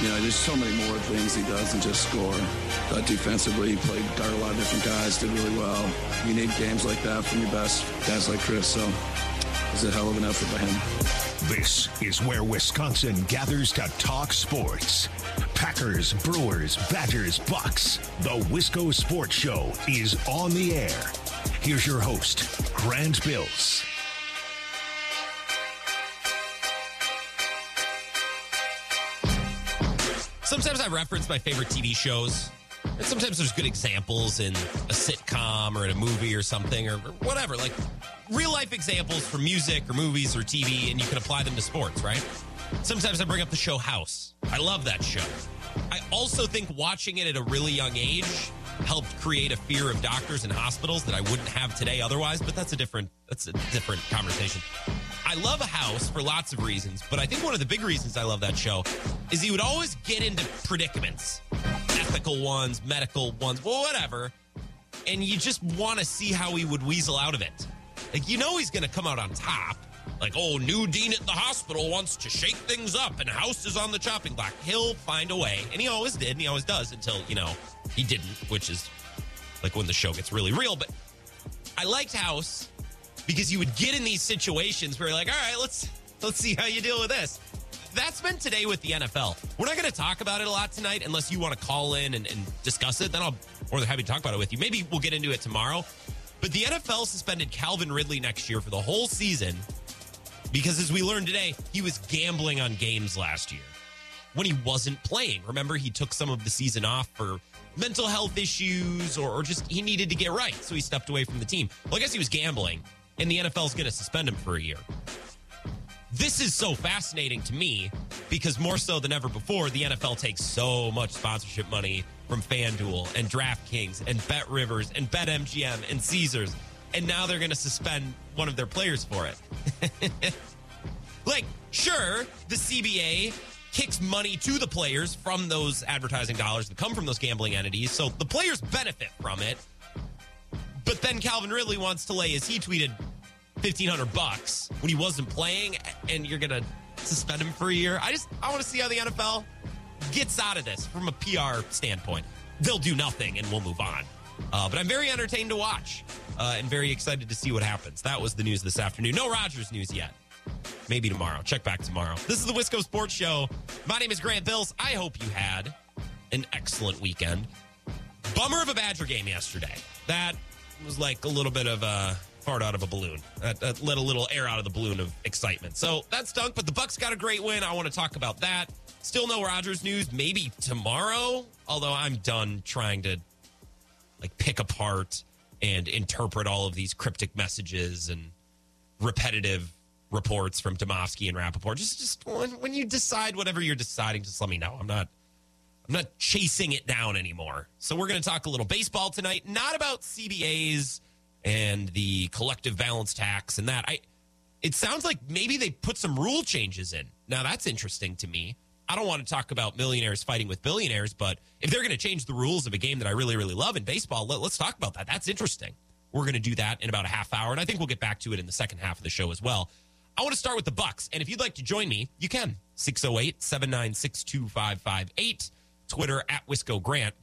You know, there's so many more things he does than just score. But defensively, he played guard a lot of different guys, did really well. You need games like that from your best guys like Khris. So it's a hell of an effort by him. This is where Wisconsin gathers to talk sports. Packers, Brewers, Badgers, Bucks. The Wisco Sports Show is on the air. Here's your host, Grant Bills. Sometimes I reference my favorite TV shows. And sometimes there's good examples in a sitcom or in a movie or something or whatever, like real life examples from music or movies or TV, and you can apply them to sports, right? Sometimes I bring up the show House. I love that show. I also think watching it at a really young age helped create a fear of doctors and hospitals that I wouldn't have today otherwise, but that's a different that's a different conversation. I love House for lots of reasons, but I think one of the big reasons I love that show is he would always get into predicaments, ethical ones, medical ones, whatever, and you just want to see how he would weasel out of it. Like you know he's going to come out on top. Like, oh, new dean at the hospital wants to shake things up and House is on the chopping block. He'll find a way. And he always did, and he always does until, you know, he didn't, which is like when the show gets really real. But I liked House because you would get in these situations where you're like, all right, let's let's see how you deal with this. That's been today with the NFL. We're not going to talk about it a lot tonight unless you want to call in and, and discuss it. Then I'll more than happy to talk about it with you. Maybe we'll get into it tomorrow. But the NFL suspended Calvin Ridley next year for the whole season because, as we learned today, he was gambling on games last year when he wasn't playing. Remember, he took some of the season off for mental health issues or, or just he needed to get right. So he stepped away from the team. Well, I guess he was gambling, and the NFL is going to suspend him for a year. This is so fascinating to me because more so than ever before, the NFL takes so much sponsorship money from FanDuel and DraftKings and BetRivers and BetMGM and Caesars. And now they're going to suspend one of their players for it. like, sure, the CBA kicks money to the players from those advertising dollars that come from those gambling entities. So the players benefit from it. But then Calvin Ridley wants to lay, as he tweeted, fifteen hundred bucks when he wasn't playing, and you're gonna suspend him for a year. I just I want to see how the NFL gets out of this from a PR standpoint. They'll do nothing, and we'll move on. Uh, but I'm very entertained to watch, uh, and very excited to see what happens. That was the news this afternoon. No Rodgers news yet. Maybe tomorrow. Check back tomorrow. This is the Wisco Sports Show. My name is Grant Bills. I hope you had an excellent weekend. Bummer of a Badger game yesterday. That was like a little bit of a fart out of a balloon. That, that let a little air out of the balloon of excitement. So that stunk, but the Bucks got a great win. I want to talk about that. Still no Rodgers news. Maybe tomorrow. Although I'm done trying to like pick apart and interpret all of these cryptic messages and repetitive reports from Demovsky and Rapoport. Just just when, when you decide whatever you're deciding, just let me know. I'm not I'm not chasing it down anymore. So we're going to talk a little baseball tonight, not about CBAs and the collective balance tax and that. I it sounds like maybe they put some rule changes in. Now that's interesting to me. I don't want to talk about millionaires fighting with billionaires, but if they're going to change the rules of a game that I really, really love in baseball, let, us talk about that. That's interesting. We're going to do that in about a half hour, and I think we'll get back to it in the second half of the show as well. I want to start with the Bucks, and if you'd like to join me, you can. 608 796 2558, Twitter at Wisco Grant.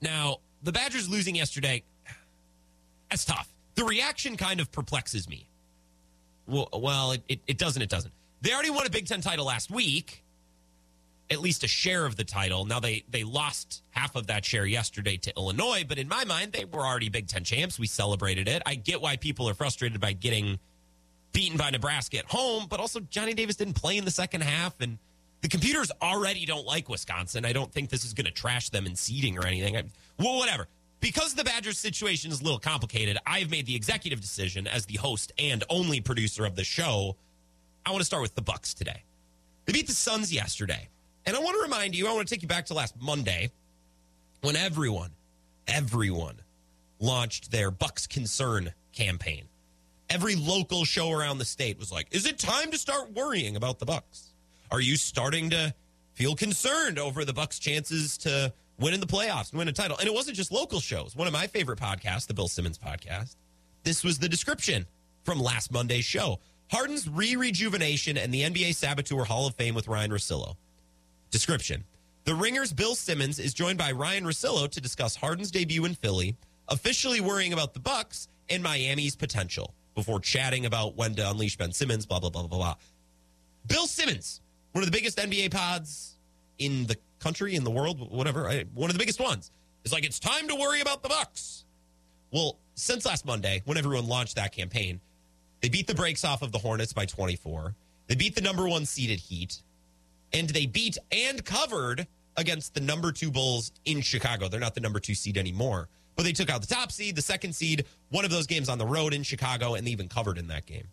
Now, the Badgers losing yesterday, that's tough. The reaction kind of perplexes me. Well, well it, it, it doesn't, it doesn't. They already won a Big Ten title last week at least a share of the title. Now they they lost half of that share yesterday to Illinois, but in my mind they were already Big 10 champs. We celebrated it. I get why people are frustrated by getting beaten by Nebraska at home, but also Johnny Davis didn't play in the second half and the computers already don't like Wisconsin. I don't think this is going to trash them in seeding or anything. I, well, whatever. Because the Badgers situation is a little complicated, I've made the executive decision as the host and only producer of the show. I want to start with the Bucks today. They beat the Suns yesterday. And I want to remind you, I want to take you back to last Monday when everyone, everyone launched their Bucks Concern campaign. Every local show around the state was like, "Is it time to start worrying about the Bucks? Are you starting to feel concerned over the Bucks' chances to win in the playoffs and win a title?" And it wasn't just local shows. One of my favorite podcasts, the Bill Simmons podcast. This was the description from last Monday's show. Harden's re-rejuvenation and the NBA Saboteur Hall of Fame with Ryan Russillo. Description The Ringer's Bill Simmons is joined by Ryan Russillo to discuss Harden's debut in Philly, officially worrying about the Bucks and Miami's potential before chatting about when to unleash Ben Simmons, blah, blah, blah, blah, blah. Bill Simmons, one of the biggest NBA pods in the country, in the world, whatever, one of the biggest ones. It's like, it's time to worry about the Bucks. Well, since last Monday, when everyone launched that campaign, they beat the brakes off of the Hornets by 24. They beat the number one seeded Heat, and they beat and covered against the number two Bulls in Chicago. They're not the number two seed anymore, but they took out the top seed, the second seed, one of those games on the road in Chicago, and they even covered in that game.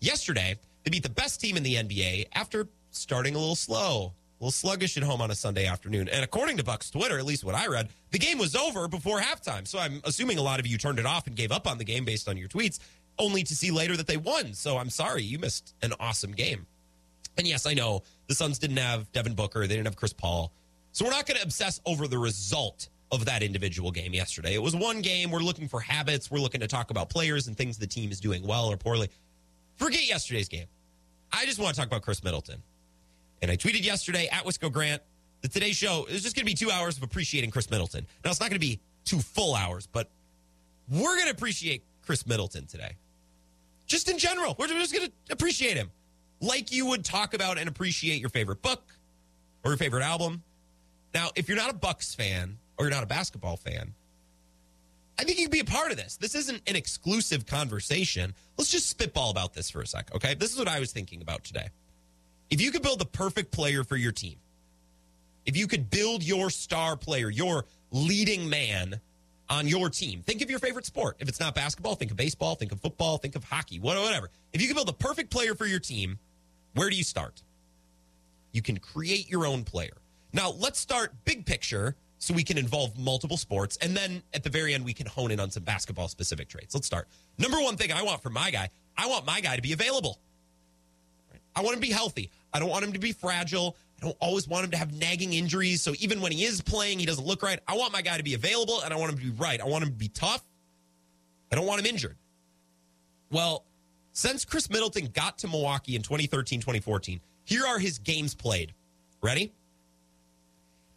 Yesterday, they beat the best team in the NBA after starting a little slow, a little sluggish at home on a Sunday afternoon. And according to Buck's Twitter, at least what I read, the game was over before halftime. So I'm assuming a lot of you turned it off and gave up on the game based on your tweets, only to see later that they won. So I'm sorry, you missed an awesome game. And yes, I know the Suns didn't have Devin Booker, they didn't have Chris Paul. So we're not going to obsess over the result of that individual game yesterday. It was one game. We're looking for habits. We're looking to talk about players and things the team is doing well or poorly. Forget yesterday's game. I just want to talk about Khris Middleton. And I tweeted yesterday at Wisco Grant that today's show is just going to be two hours of appreciating Khris Middleton. Now, it's not going to be two full hours, but we're going to appreciate Khris Middleton today. Just in general, we're just going to appreciate him like you would talk about and appreciate your favorite book or your favorite album. Now, if you're not a Bucks fan or you're not a basketball fan, I think you can be a part of this. This isn't an exclusive conversation. Let's just spitball about this for a sec, okay? This is what I was thinking about today. If you could build the perfect player for your team, if you could build your star player, your leading man on your team, think of your favorite sport. If it's not basketball, think of baseball, think of football, think of hockey, whatever. If you could build the perfect player for your team, where do you start? You can create your own player. Now, let's start big picture so we can involve multiple sports. And then at the very end, we can hone in on some basketball specific traits. Let's start. Number one thing I want from my guy, I want my guy to be available. I want him to be healthy. I don't want him to be fragile. I don't always want him to have nagging injuries. So even when he is playing, he doesn't look right. I want my guy to be available and I want him to be right. I want him to be tough. I don't want him injured. Well, since Khris Middleton got to Milwaukee in 2013, 2014, here are his games played. Ready?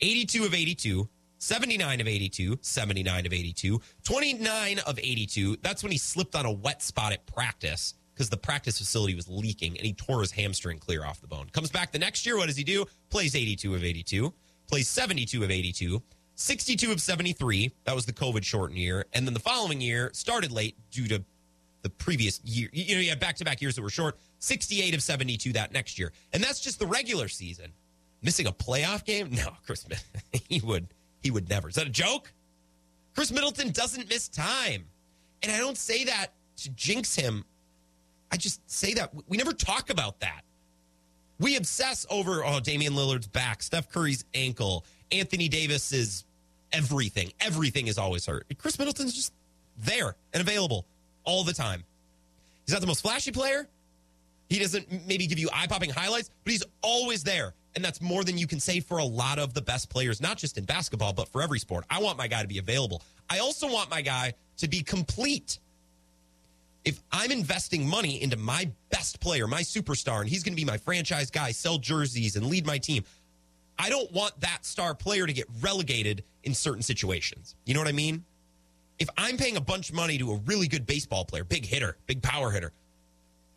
82 of 82, 79 of 82, 79 of 82, 29 of 82. That's when he slipped on a wet spot at practice because the practice facility was leaking and he tore his hamstring clear off the bone. Comes back the next year. What does he do? Plays 82 of 82, plays 72 of 82, 62 of 73. That was the COVID shortened year. And then the following year started late due to the previous year. You know, you had back to back years that were short. 68 of 72 that next year. And that's just the regular season. Missing a playoff game? No, Khris, Middleton, he would he would never. Is that a joke? Khris Middleton doesn't miss time. And I don't say that to jinx him. I just say that we never talk about that. We obsess over, oh, Damian Lillard's back, Steph Curry's ankle, Anthony Davis's everything. Everything is always hurt. Khris Middleton's just there and available all the time. He's not the most flashy player. He doesn't maybe give you eye popping highlights, but he's always there. And that's more than you can say for a lot of the best players, not just in basketball, but for every sport. I want my guy to be available. I also want my guy to be complete. If I'm investing money into my best player, my superstar, and he's going to be my franchise guy, sell jerseys and lead my team, I don't want that star player to get relegated in certain situations. You know what I mean? If I'm paying a bunch of money to a really good baseball player, big hitter, big power hitter,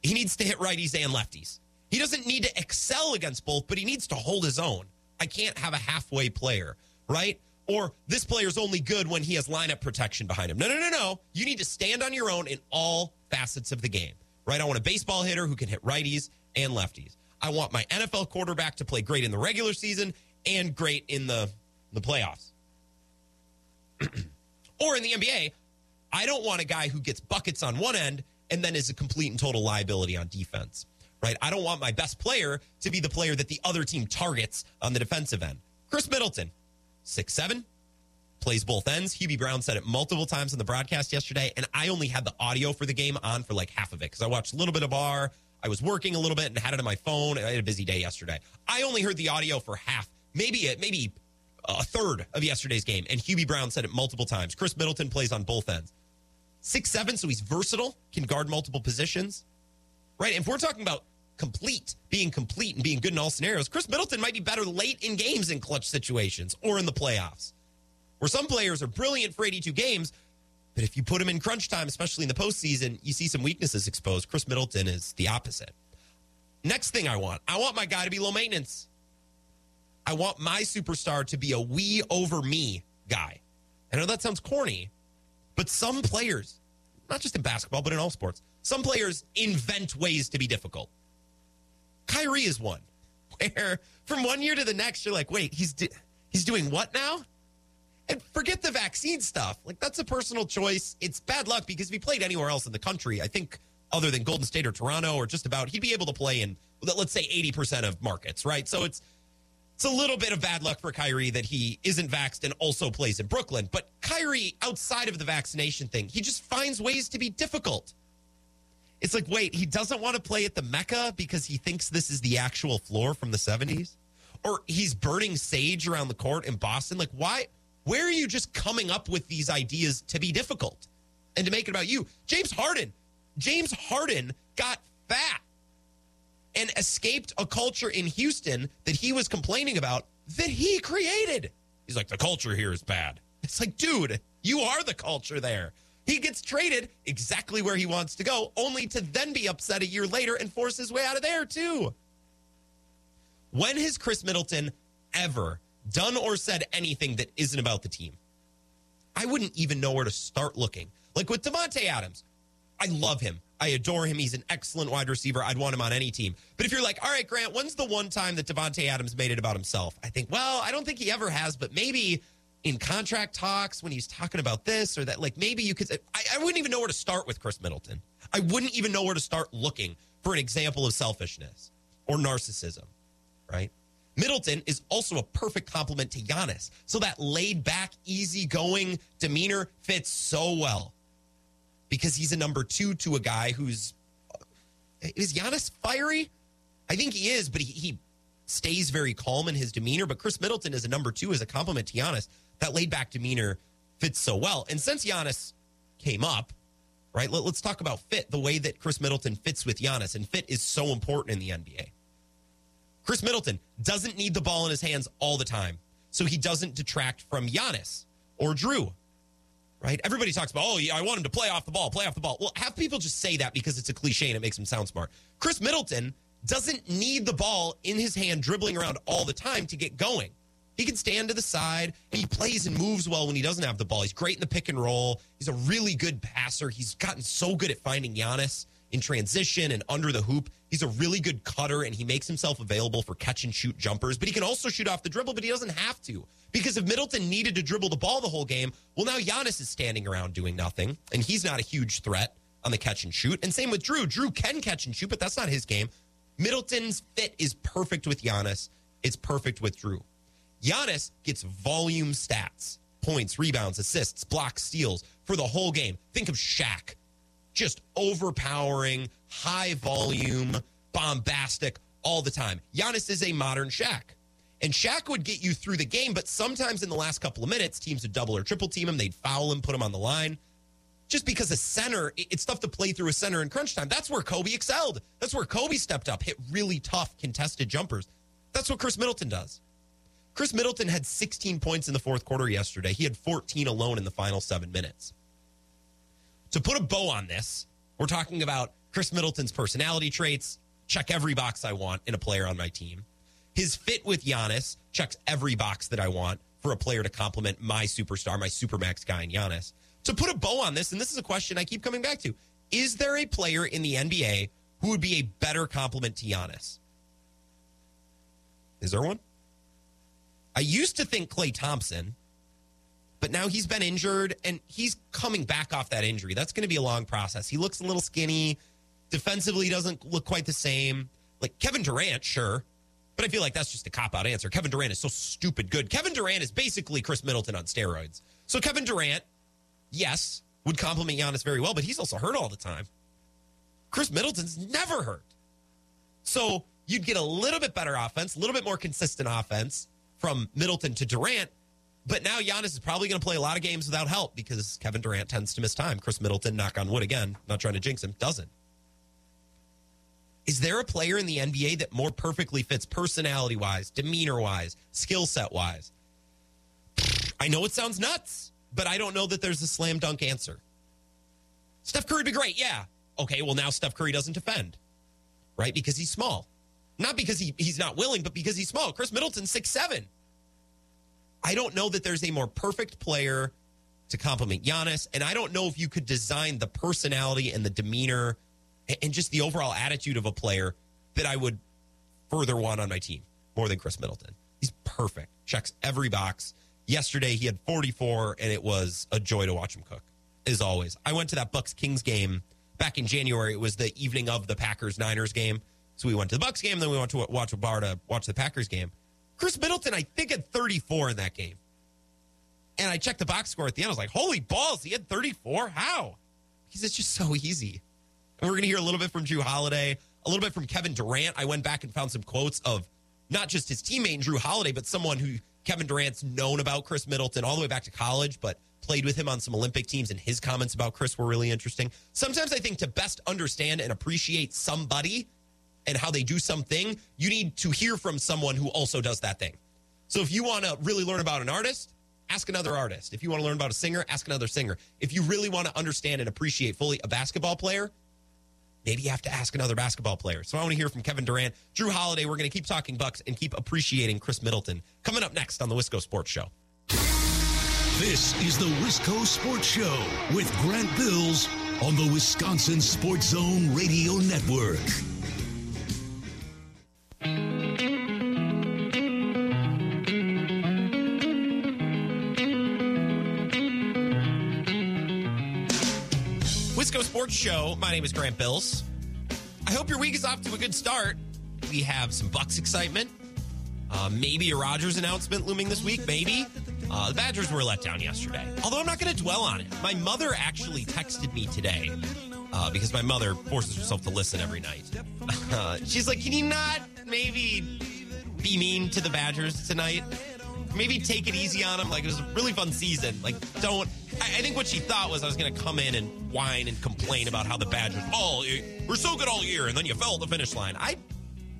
he needs to hit righties and lefties. He doesn't need to excel against both, but he needs to hold his own. I can't have a halfway player, right? Or this player's only good when he has lineup protection behind him. No, no, no, no. You need to stand on your own in all facets of the game, right? I want a baseball hitter who can hit righties and lefties. I want my NFL quarterback to play great in the regular season and great in the, the playoffs. or in the NBA, I don't want a guy who gets buckets on one end and then is a complete and total liability on defense right? I don't want my best player to be the player that the other team targets on the defensive end. Khris Middleton, six seven, plays both ends. Hubie Brown said it multiple times in the broadcast yesterday, and I only had the audio for the game on for like half of it because I watched a little bit of bar. I was working a little bit and had it on my phone. I had a busy day yesterday. I only heard the audio for half, maybe a, maybe a third of yesterday's game, and Hubie Brown said it multiple times. Khris Middleton plays on both ends. Six seven, so he's versatile, can guard multiple positions, right? And if we're talking about complete, being complete and being good in all scenarios, Khris Middleton might be better late in games in clutch situations or in the playoffs. Where some players are brilliant for 82 games, but if you put them in crunch time, especially in the postseason, you see some weaknesses exposed. Khris Middleton is the opposite. Next thing I want, I want my guy to be low maintenance. I want my superstar to be a we over me guy. I know that sounds corny, but some players, not just in basketball, but in all sports, some players invent ways to be difficult. Kyrie is one where from one year to the next, you're like, wait, he's, he's doing what now? And forget the vaccine stuff. Like, that's a personal choice. It's bad luck because if he played anywhere else in the country, I think other than Golden State or Toronto or just about, he'd be able to play in, let's say, 80% of markets, right? So it's, it's a little bit of bad luck for Kyrie that he isn't vaxxed and also plays in Brooklyn. But Kyrie, outside of the vaccination thing, he just finds ways to be difficult. It's like, wait, he doesn't want to play at the Mecca because he thinks this is the actual floor from the 70s? Or he's burning sage around the court in Boston? Like, why? Where are you just coming up with these ideas to be difficult and to make it about you? James Harden. James Harden got fat and escaped a culture in Houston that he was complaining about that he created. He's like, the culture here is bad. It's like, dude, you are the culture there. He gets traded exactly where he wants to go, only to then be upset a year later and force his way out of there, too. When has Khris Middleton ever done or said anything that isn't about the team? I wouldn't even know where to start looking. Like with Davante Adams, I love him. I adore him. He's an excellent wide receiver. I'd want him on any team. But if you're like, all right, Grant, when's the one time that Davante Adams made it about himself? I think, well, I don't think he ever has, but maybe in contract talks when he's talking about this or that, like maybe you could. I, I wouldn't even know where to start with Khris Middleton. I wouldn't even know where to start looking for an example of selfishness or narcissism, right? Middleton is also a perfect complement to Giannis. So that laid back, easygoing demeanor fits so well because he's a number two to a guy who's. Is Giannis fiery? I think he is, but he, he stays very calm in his demeanor. But Khris Middleton is a number two as a complement to Giannis. That laid back demeanor fits so well. And since Giannis came up, right, let, us talk about fit, the way that Khris Middleton fits with Giannis. And fit is so important in the NBA. Khris Middleton doesn't need the ball in his hands all the time. So he doesn't detract from Giannis or Jrue. right? Everybody talks about, oh, yeah, I want him to play off the ball, play off the ball. Well, have people just say that because it's a cliche and it makes him sound smart. Khris Middleton doesn't need the ball in his hand dribbling around all the time to get going. He can stand to the side and he plays and moves well when he doesn't have the ball. He's great in the pick and roll. He's a really good passer. He's gotten so good at finding Giannis in transition and under the hoop. He's a really good cutter and he makes himself available for catch and shoot jumpers, but he can also shoot off the dribble, but he doesn't have to. Because if Middleton needed to dribble the ball the whole game, well, now Giannis is standing around doing nothing and he's not a huge threat on the catch and shoot. And same with Jrue. Jrue can catch and shoot, but that's not his game. Middleton's fit is perfect with Giannis. It's perfect with Jrue. Giannis gets volume stats points, rebounds, assists, blocks, steals for the whole game. Think of Shaq just overpowering, high volume, bombastic all the time. Giannis is a modern Shaq. And Shaq would get you through the game, but sometimes in the last couple of minutes, teams would double or triple team him. They'd foul him, put him on the line. Just because a center, it's tough to play through a center in crunch time. That's where Kobe excelled. That's where Kobe stepped up, hit really tough, contested jumpers. That's what Khris Middleton does. Khris Middleton had 16 points in the fourth quarter yesterday. He had 14 alone in the final seven minutes. To put a bow on this, we're talking about Khris Middleton's personality traits. Check every box I want in a player on my team. His fit with Giannis checks every box that I want for a player to complement my superstar, my supermax guy in Giannis. To put a bow on this, and this is a question I keep coming back to is there a player in the NBA who would be a better complement to Giannis? Is there one? I used to think Klay Thompson, but now he's been injured and he's coming back off that injury. That's going to be a long process. He looks a little skinny. Defensively, he doesn't look quite the same. Like Kevin Durant, sure. But I feel like that's just a cop out answer. Kevin Durant is so stupid good. Kevin Durant is basically Khris Middleton on steroids. So Kevin Durant, yes, would compliment Giannis very well, but he's also hurt all the time. Khris Middleton's never hurt. So you'd get a little bit better offense, a little bit more consistent offense from Middleton to Durant but now Giannis is probably going to play a lot of games without help because Kevin Durant tends to miss time. Khris Middleton, knock on wood again, not trying to jinx him, doesn't. Is there a player in the NBA that more perfectly fits personality wise, demeanor wise, skill set wise? I know it sounds nuts, but I don't know that there's a slam dunk answer. Steph Curry would be great. Yeah. Okay. Well, now Steph Curry doesn't defend, right? Because he's small. Not because he, he's not willing, but because he's small. Khris Middleton, six seven. I don't know that there's a more perfect player to complement Giannis. And I don't know if you could design the personality and the demeanor and just the overall attitude of a player that I would further want on my team more than Khris Middleton. He's perfect, checks every box. Yesterday, he had 44, and it was a joy to watch him cook, as always. I went to that Bucks Kings game back in January. It was the evening of the Packers Niners game. So we went to the Bucks game, then we went to watch a bar to watch the Packers game. Khris Middleton, I think, had 34 in that game. And I checked the box score at the end. I was like, holy balls, he had 34? How? Because it's just so easy. And we're going to hear a little bit from Jrue Holiday, a little bit from Kevin Durant. I went back and found some quotes of not just his teammate, Jrue Holiday, but someone who Kevin Durant's known about Khris Middleton all the way back to college, but played with him on some Olympic teams, and his comments about Khris were really interesting. Sometimes I think to best understand and appreciate somebody and how they do something, you need to hear from someone who also does that thing. So if you want to really learn about an artist, ask another artist. If you want to learn about a singer, ask another singer. If you really want to understand and appreciate fully a basketball player, maybe you have to ask another basketball player. So I want to hear from Kevin Durant, Jrue Holiday. We're going to keep talking Bucks and keep appreciating Khris Middleton. Coming up next on the Wisco Sports Show. This is the Wisco Sports Show with Grant Bills on the Wisconsin Sports Zone Radio Network. Wisco Sports Show. My name is Grant Bills. I hope your week is off to a good start. We have some Bucks excitement. Uh, maybe a Rodgers announcement looming this week. Maybe. Uh, the Badgers were let down yesterday. Although I'm not going to dwell on it. My mother actually texted me today uh, because my mother forces herself to listen every night. She's like, "Can you not maybe be mean to the Badgers tonight? Maybe take it easy on them. Like it was a really fun season. Like don't." I, I think what she thought was I was going to come in and whine and complain about how the Badgers, oh, we're so good all year, and then you fell at the finish line. I,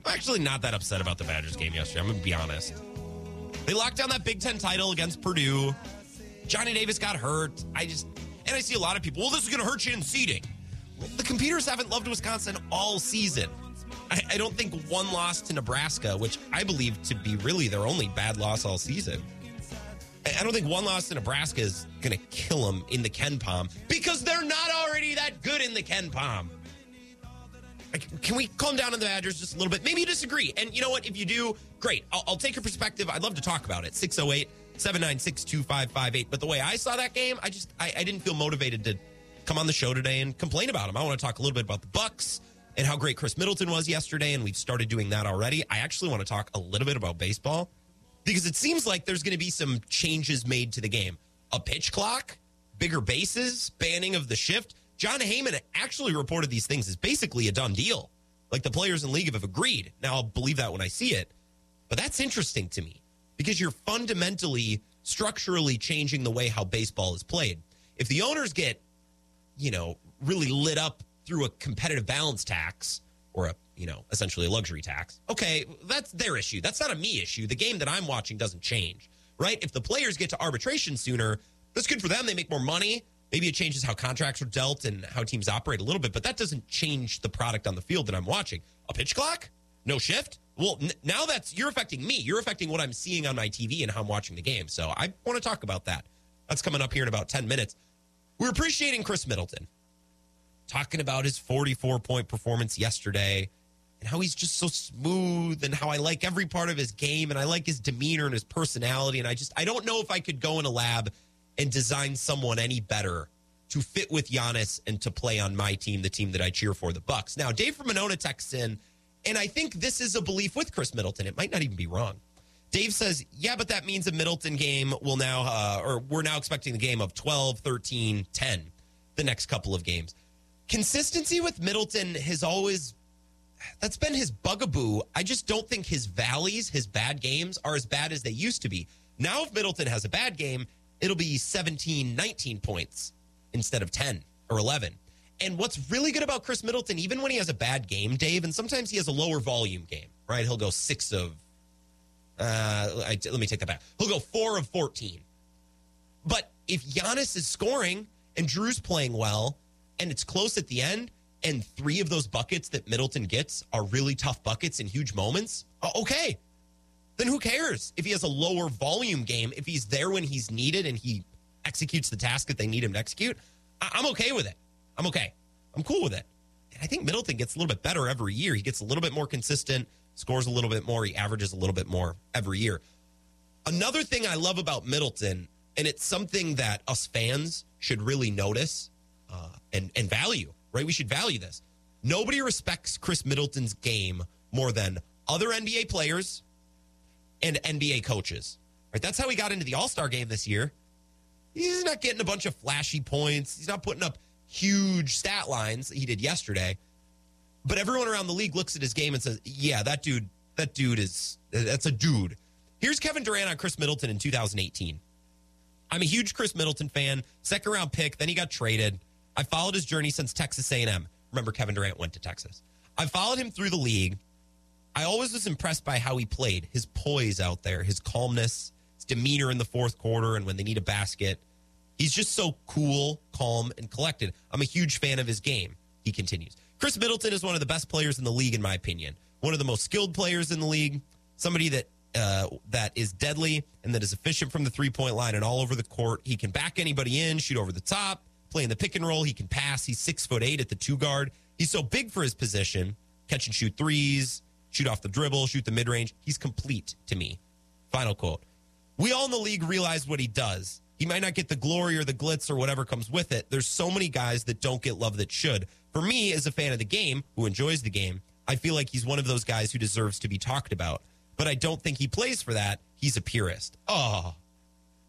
I'm actually not that upset about the Badgers game yesterday. I'm going to be honest. They locked down that Big Ten title against Purdue. Johnny Davis got hurt. I just, and I see a lot of people, well, this is going to hurt you in seeding. The computers haven't loved Wisconsin all season. I, I don't think one loss to Nebraska, which I believe to be really their only bad loss all season. I don't think one loss to Nebraska is going to kill them in the KenPom because they're not already that good in the KenPom. Can we calm down on the Badgers just a little bit? Maybe you disagree. And you know what? If you do, great. I'll, I'll take your perspective. I'd love to talk about it. 608 796 2558. But the way I saw that game, I just, I, I didn't feel motivated to come on the show today and complain about them. I want to talk a little bit about the Bucks and how great Khris Middleton was yesterday. And we've started doing that already. I actually want to talk a little bit about baseball because it seems like there's going to be some changes made to the game. A pitch clock, bigger bases, banning of the shift. Jon Heyman actually reported these things as basically a done deal. Like the players in league have agreed. Now I'll believe that when I see it. But that's interesting to me because you're fundamentally structurally changing the way how baseball is played. If the owners get, you know, really lit up through a competitive balance tax or a, you know, essentially a luxury tax, okay, that's their issue. That's not a me issue. The game that I'm watching doesn't change, right? If the players get to arbitration sooner, that's good for them. They make more money. Maybe it changes how contracts are dealt and how teams operate a little bit, but that doesn't change the product on the field that I'm watching. A pitch clock? No shift? Well, n- now that's you're affecting me. You're affecting what I'm seeing on my TV and how I'm watching the game. So I want to talk about that. That's coming up here in about 10 minutes. We're appreciating Khris Middleton, talking about his 44 point performance yesterday and how he's just so smooth and how I like every part of his game and I like his demeanor and his personality. And I just, I don't know if I could go in a lab and design someone any better to fit with Giannis and to play on my team, the team that I cheer for, the Bucks. Now, Dave from Monona texts in, and I think this is a belief with Khris Middleton. It might not even be wrong. Dave says, yeah, but that means a Middleton game will now, uh, or we're now expecting the game of 12, 13, 10, the next couple of games. Consistency with Middleton has always, that's been his bugaboo. I just don't think his valleys, his bad games, are as bad as they used to be. Now, if Middleton has a bad game, it'll be 17, 19 points instead of 10 or 11. And what's really good about Khris Middleton, even when he has a bad game, Dave, and sometimes he has a lower volume game, right? He'll go six of, uh, I, let me take that back. He'll go four of 14. But if Giannis is scoring and Jrue's playing well and it's close at the end, and three of those buckets that Middleton gets are really tough buckets in huge moments, okay. Then who cares if he has a lower volume game? If he's there when he's needed and he executes the task that they need him to execute, I- I'm okay with it. I'm okay. I'm cool with it. I think Middleton gets a little bit better every year. He gets a little bit more consistent, scores a little bit more, he averages a little bit more every year. Another thing I love about Middleton, and it's something that us fans should really notice uh, and and value, right? We should value this. Nobody respects Khris Middleton's game more than other NBA players and NBA coaches. Right? That's how he got into the All Star game this year. He's not getting a bunch of flashy points. He's not putting up huge stat lines that he did yesterday. But everyone around the league looks at his game and says, "Yeah, that dude, that dude is that's a dude." Here's Kevin Durant on Khris Middleton in 2018. I'm a huge Khris Middleton fan. Second round pick. Then he got traded. I followed his journey since Texas A&M. Remember, Kevin Durant went to Texas. I followed him through the league. I always was impressed by how he played, his poise out there, his calmness, his demeanor in the fourth quarter, and when they need a basket. He's just so cool, calm, and collected. I'm a huge fan of his game. He continues. Khris Middleton is one of the best players in the league, in my opinion. One of the most skilled players in the league. Somebody that uh, that is deadly and that is efficient from the three point line and all over the court. He can back anybody in, shoot over the top, play in the pick and roll. He can pass. He's six foot eight at the two guard. He's so big for his position. Catch and shoot threes, shoot off the dribble, shoot the mid range. He's complete to me. Final quote. We all in the league realize what he does. He might not get the glory or the glitz or whatever comes with it. There's so many guys that don't get love that should. For me, as a fan of the game who enjoys the game, I feel like he's one of those guys who deserves to be talked about. But I don't think he plays for that. He's a purist. Oh,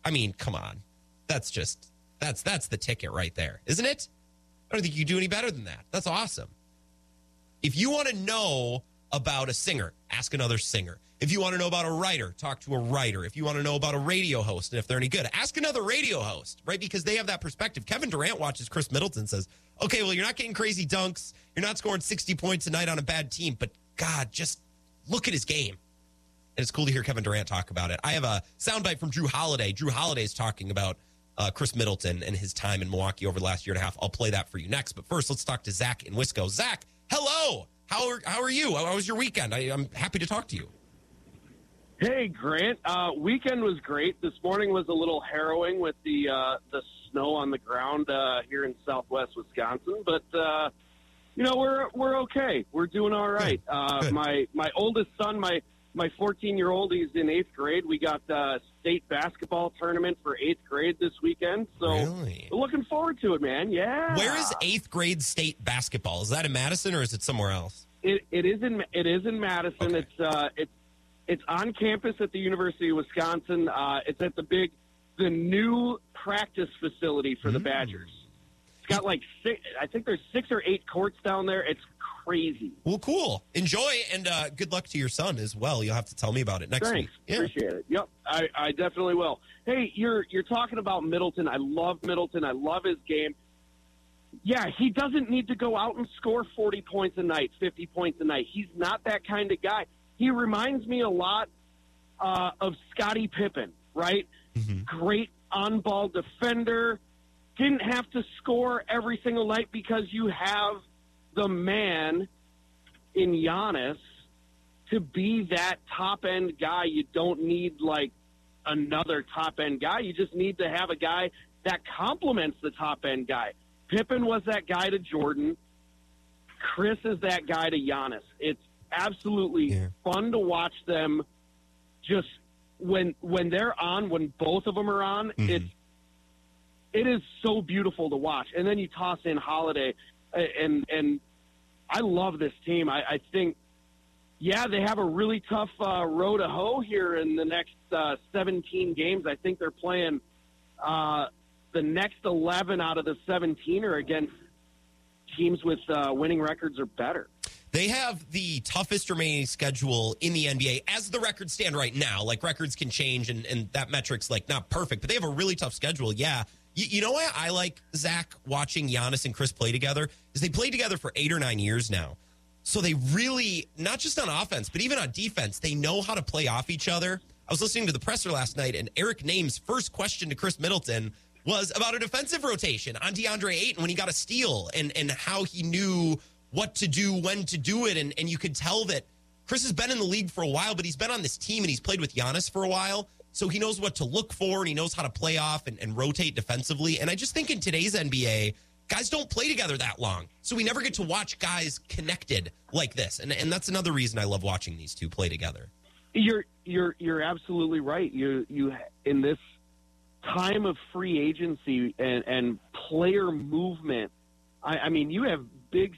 I mean, come on. That's just that's that's the ticket right there, isn't it? I don't think you do any better than that. That's awesome. If you want to know about a singer, ask another singer. If you want to know about a writer, talk to a writer. If you want to know about a radio host and if they're any good, ask another radio host, right? Because they have that perspective. Kevin Durant watches Khris Middleton says, okay, well, you're not getting crazy dunks. You're not scoring 60 points a night on a bad team, but God, just look at his game. And it's cool to hear Kevin Durant talk about it. I have a soundbite from Jrue Holiday. Jrue Holiday is talking about uh, Khris Middleton and his time in Milwaukee over the last year and a half. I'll play that for you next. But first, let's talk to Zach in Wisco. Zach, hello. How are, how are you? How was your weekend? I, I'm happy to talk to you. Hey, Grant. Uh, weekend was great. This morning was a little harrowing with the uh, the snow on the ground uh, here in Southwest Wisconsin, but uh, you know we're we're okay. We're doing all right. Uh, my my oldest son, my my 14 year old, he's in eighth grade. We got the state basketball tournament for eighth grade this weekend, so Really? looking forward to it, man. Yeah. Where is eighth grade state basketball? Is that in Madison or is it somewhere else? It, it is in it is in Madison. Okay. It's uh, it's it's on campus at the University of Wisconsin. Uh, it's at the big the new practice facility for the Mm. Badgers. It's got like six. I think there's six or eight courts down there. It's crazy. Well, cool. Enjoy and uh, good luck to your son as well. You'll have to tell me about it next Thanks, week. Yeah. appreciate it. Yep, I, I definitely will. Hey, you're you're talking about Middleton. I love Middleton. I love his game. Yeah, he doesn't need to go out and score 40 points a night, 50 points a night. He's not that kind of guy. He reminds me a lot uh, of Scottie Pippen, right? Great on ball defender. Didn't have to score every single night because you have the man in Giannis to be that top end guy. You don't need like another top end guy. You just need to have a guy that complements the top end guy. Pippen was that guy to Jordan. Khris is that guy to Giannis. It's absolutely Yeah. fun to watch them just when when they're on, when both of them are on, it's it is so beautiful to watch. And then you toss in Holiday, uh, and and I love this team. I, I think, yeah, they have a really tough uh, road to hoe here in the next uh, 17 games. I think they're playing uh, the next 11 out of the 17 are against teams with uh, winning records or better. They have the toughest remaining schedule in the NBA as the records stand right now. Like records can change and, and that metric's like not perfect, but they have a really tough schedule. Yeah. You, you know why I like Zach watching Giannis and Khris play together is they played together for eight or nine years now. So they really, not just on offense, but even on defense, they know how to play off each other. I was listening to the presser last night, and Eric Nehm's first question to Khris Middleton was about a defensive rotation on DeAndre Ayton when he got a steal and, and how he knew what to do, when to do it. And, and you could tell that Khris has been in the league for a while, but he's been on this team and he's played with Giannis for a while. So he knows what to look for and he knows how to play off and, and rotate defensively. And I just think in today's NBA, guys don't play together that long. So we never get to watch guys connected like this. And, and that's another reason I love watching these two play together. You're you're you're absolutely right. You you in this time of free agency and, and player movement. I, I mean, you have big.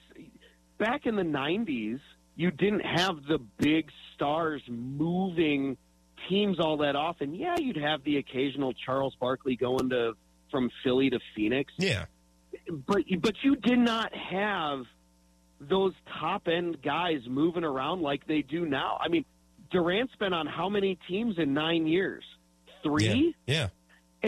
Back in the '90s, you didn't have the big stars moving teams all that often. Yeah, you'd have the occasional Charles Barkley going to from Philly to Phoenix. Yeah, but but you did not have those top end guys moving around like they do now. I mean, Durant's been on how many teams in nine years? Three. Yeah. yeah.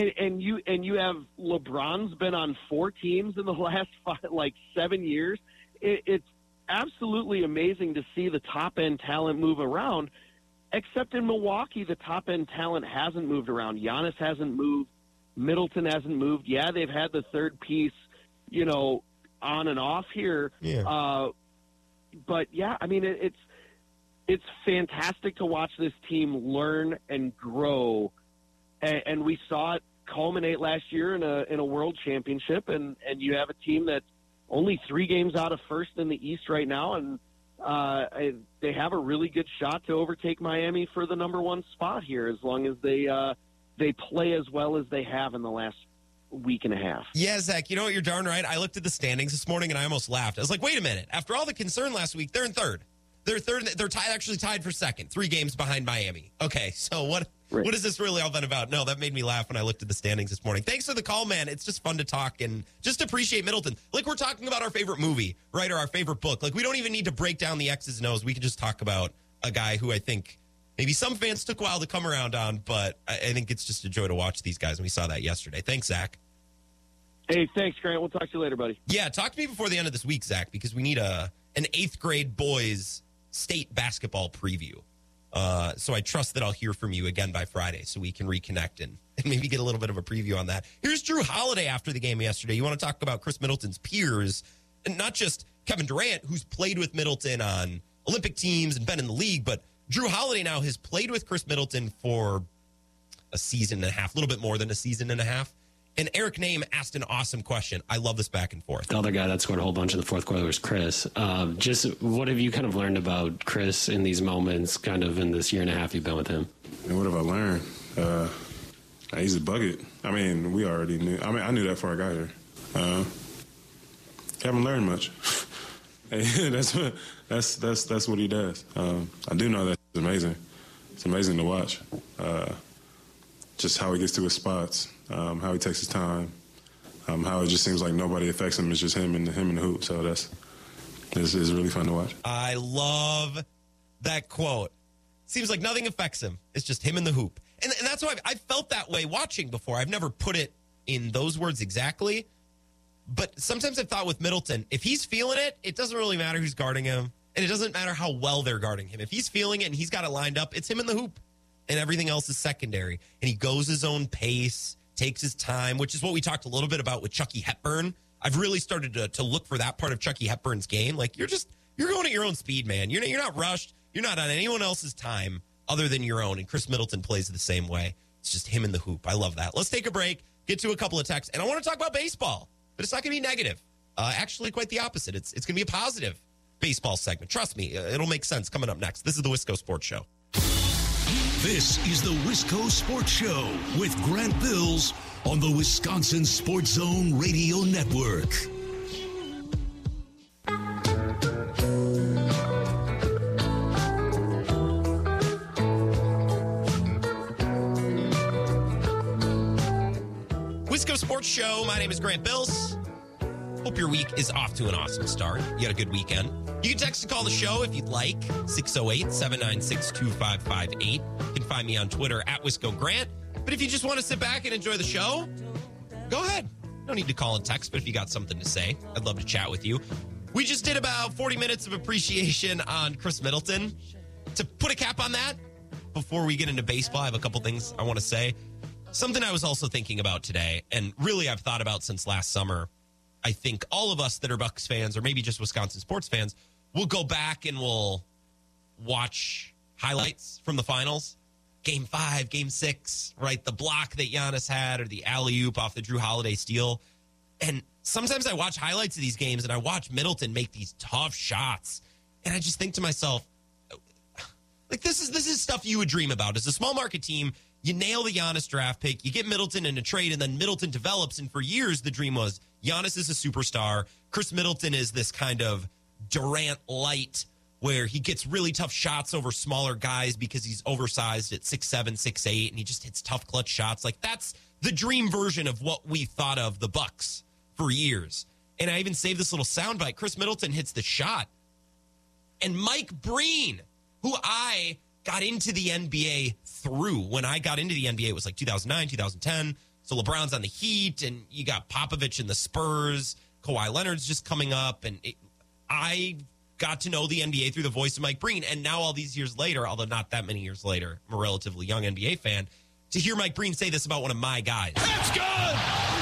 And, and you and you have LeBron's been on four teams in the last five, like seven years. It, it's absolutely amazing to see the top end talent move around. Except in Milwaukee, the top end talent hasn't moved around. Giannis hasn't moved. Middleton hasn't moved. Yeah, they've had the third piece, you know, on and off here. Yeah. Uh, but yeah, I mean, it, it's it's fantastic to watch this team learn and grow, and, and we saw it culminate last year in a in a world championship, and and you have a team that's only three games out of first in the East right now, and uh, they have a really good shot to overtake Miami for the number one spot here, as long as they uh, they play as well as they have in the last week and a half. Yeah, Zach, you know what? You're darn right. I looked at the standings this morning and I almost laughed. I was like, wait a minute. After all the concern last week, they're in third. They're third. They're tied, actually tied for second, three games behind Miami. Okay, so what? Right. What is this really all been about? No, that made me laugh when I looked at the standings this morning. Thanks for the call, man. It's just fun to talk and just appreciate Middleton. Like we're talking about our favorite movie, right, or our favorite book. Like we don't even need to break down the X's and O's. We can just talk about a guy who I think maybe some fans took a while to come around on, but I, I think it's just a joy to watch these guys, and we saw that yesterday. Thanks, Zach. Hey, thanks, Grant. We'll talk to you later, buddy. Yeah, talk to me before the end of this week, Zach, because we need a an eighth grade boys state basketball preview. Uh, so I trust that I'll hear from you again by Friday so we can reconnect and, and maybe get a little bit of a preview on that. Here's Jrue Holiday after the game yesterday. You want to talk about Khris Middleton's peers and not just Kevin Durant, who's played with Middleton on Olympic teams and been in the league, but Jrue Holiday now has played with Khris Middleton for a season and a half, a little bit more than a season and a half. And Eric Nehm asked an awesome question. I love this back and forth. The other guy that scored a whole bunch in the fourth quarter was Khris. Uh, just what have you kind of learned about Khris in these moments, kind of in this year and a half you've been with him? And what have I learned? Uh, he's a bucket. I mean, we already knew. I mean, I knew that before I got here. Uh, haven't learned much. that's what that's that's that's what he does. Um, I do know that it's amazing. It's amazing to watch. Uh, just how he gets to his spots um, how he takes his time, um, how it just seems like nobody affects him. It's just him and him and the hoop. So that's it's, it's really fun to watch. I love that quote. Seems like nothing affects him. It's just him and the hoop, and, and that's why I've felt that way watching before. I've never put it in those words exactly, but sometimes I've thought with Middleton, if he's feeling it, it doesn't really matter who's guarding him. And it doesn't matter how well they're guarding him. If he's feeling it and he's got it lined up, it's him in the hoop and everything else is secondary. And he goes his own pace takes his time, which is what we talked a little bit about with Chucky Hepburn. I've really started to, to look for that part of Chucky Hepburn's game. Like you're just you're going at your own speed, man. You're you're not rushed. You're not on anyone else's time other than your own. And Khris Middleton plays the same way. It's just him in the hoop. I love that. Let's take a break. Get to a couple of texts, and I want to talk about baseball, but it's not going to be negative. Uh, actually, quite the opposite. It's it's going to be a positive baseball segment. Trust me, uh, it'll make sense coming up next. This is the Wisco Sports Show. This is the Wisco Sports Show with Grant Bills on the Wisconsin Sports Zone Radio Network. Wisco Sports Show. My name is Grant Bills. Hope your week is off to an awesome start. You had a good weekend. You can text and call the show if you'd like. 608 796 2558. You can find me on Twitter at Wisco Grant. But if you just want to sit back and enjoy the show, go ahead. No need to call and text, but if you got something to say, I'd love to chat with you. We just did about 40 minutes of appreciation on Khris Middleton. To put a cap on that, before we get into baseball, I have a couple things I want to say. Something I was also thinking about today, and really I've thought about since last summer. I think all of us that are Bucks fans, or maybe just Wisconsin sports fans, will go back and we'll watch highlights from the finals. Game five, game six, right? The block that Giannis had, or the alley oop off the Jrue Holiday steal. And sometimes I watch highlights of these games and I watch Middleton make these tough shots. And I just think to myself, like this is this is stuff you would dream about. As a small market team, you nail the Giannis draft pick, you get Middleton in a trade, and then Middleton develops. And for years, the dream was Giannis is a superstar. Khris Middleton is this kind of Durant light where he gets really tough shots over smaller guys because he's oversized at six seven, six eight, and he just hits tough clutch shots. Like that's the dream version of what we thought of the Bucks for years. And I even saved this little soundbite. Khris Middleton hits the shot, and Mike Breen, who I got into the NBA through when I got into the NBA, it was like 2009, 2010. So LeBron's on the Heat, and you got Popovich in the Spurs. Kawhi Leonard's just coming up, and it, I got to know the NBA through the voice of Mike Breen. And now, all these years later, although not that many years later, I'm a relatively young NBA fan. To hear Mike Breen say this about one of my guys, that's good.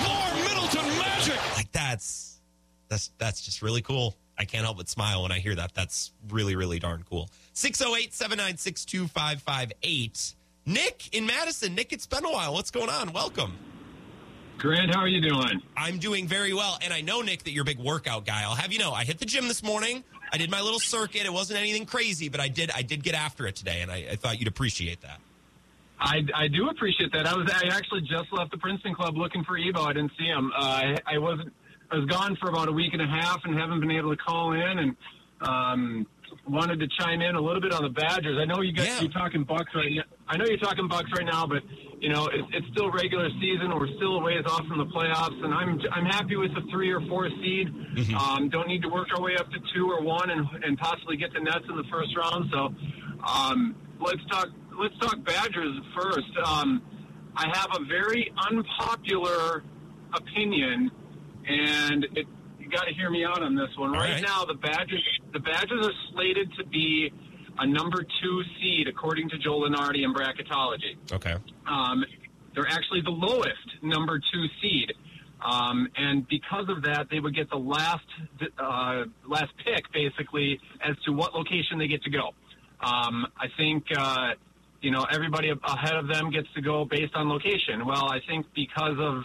More Middleton magic. Like that's that's that's just really cool. I can't help but smile when I hear that. That's really really darn cool. 608-796-2558. Nick in Madison. Nick, it's been a while. What's going on? Welcome. Grant, how are you doing? I'm doing very well. And I know, Nick, that you're a big workout guy. I'll have you know, I hit the gym this morning. I did my little circuit. It wasn't anything crazy, but I did I did get after it today, and I, I thought you'd appreciate that. I, I do appreciate that. I was I actually just left the Princeton Club looking for Ebo. I didn't see him. Uh, I, I wasn't. I was gone for about a week and a half and haven't been able to call in and um, wanted to chime in a little bit on the Badgers. I know you guys Yeah. you're talking Bucks right now. I know you're talking Bucks right now, but you know it's, it's still regular season. We're still a ways off from the playoffs, and I'm I'm happy with the three or four seed. Um, don't need to work our way up to two or one, and and possibly get the Nets in the first round. So um, let's talk let's talk Badgers first. Um, I have a very unpopular opinion, and it, you got to hear me out on this one. Right, right. now, the Badgers the Badgers are slated to be a number two seed according to Joe Lunardi in bracketology. Okay. Um, they're actually the lowest number two seed. Um, and because of that, they would get the last uh, last pick, basically, as to what location they get to go. Um, I think uh, you know everybody ahead of them gets to go based on location. Well, I think because of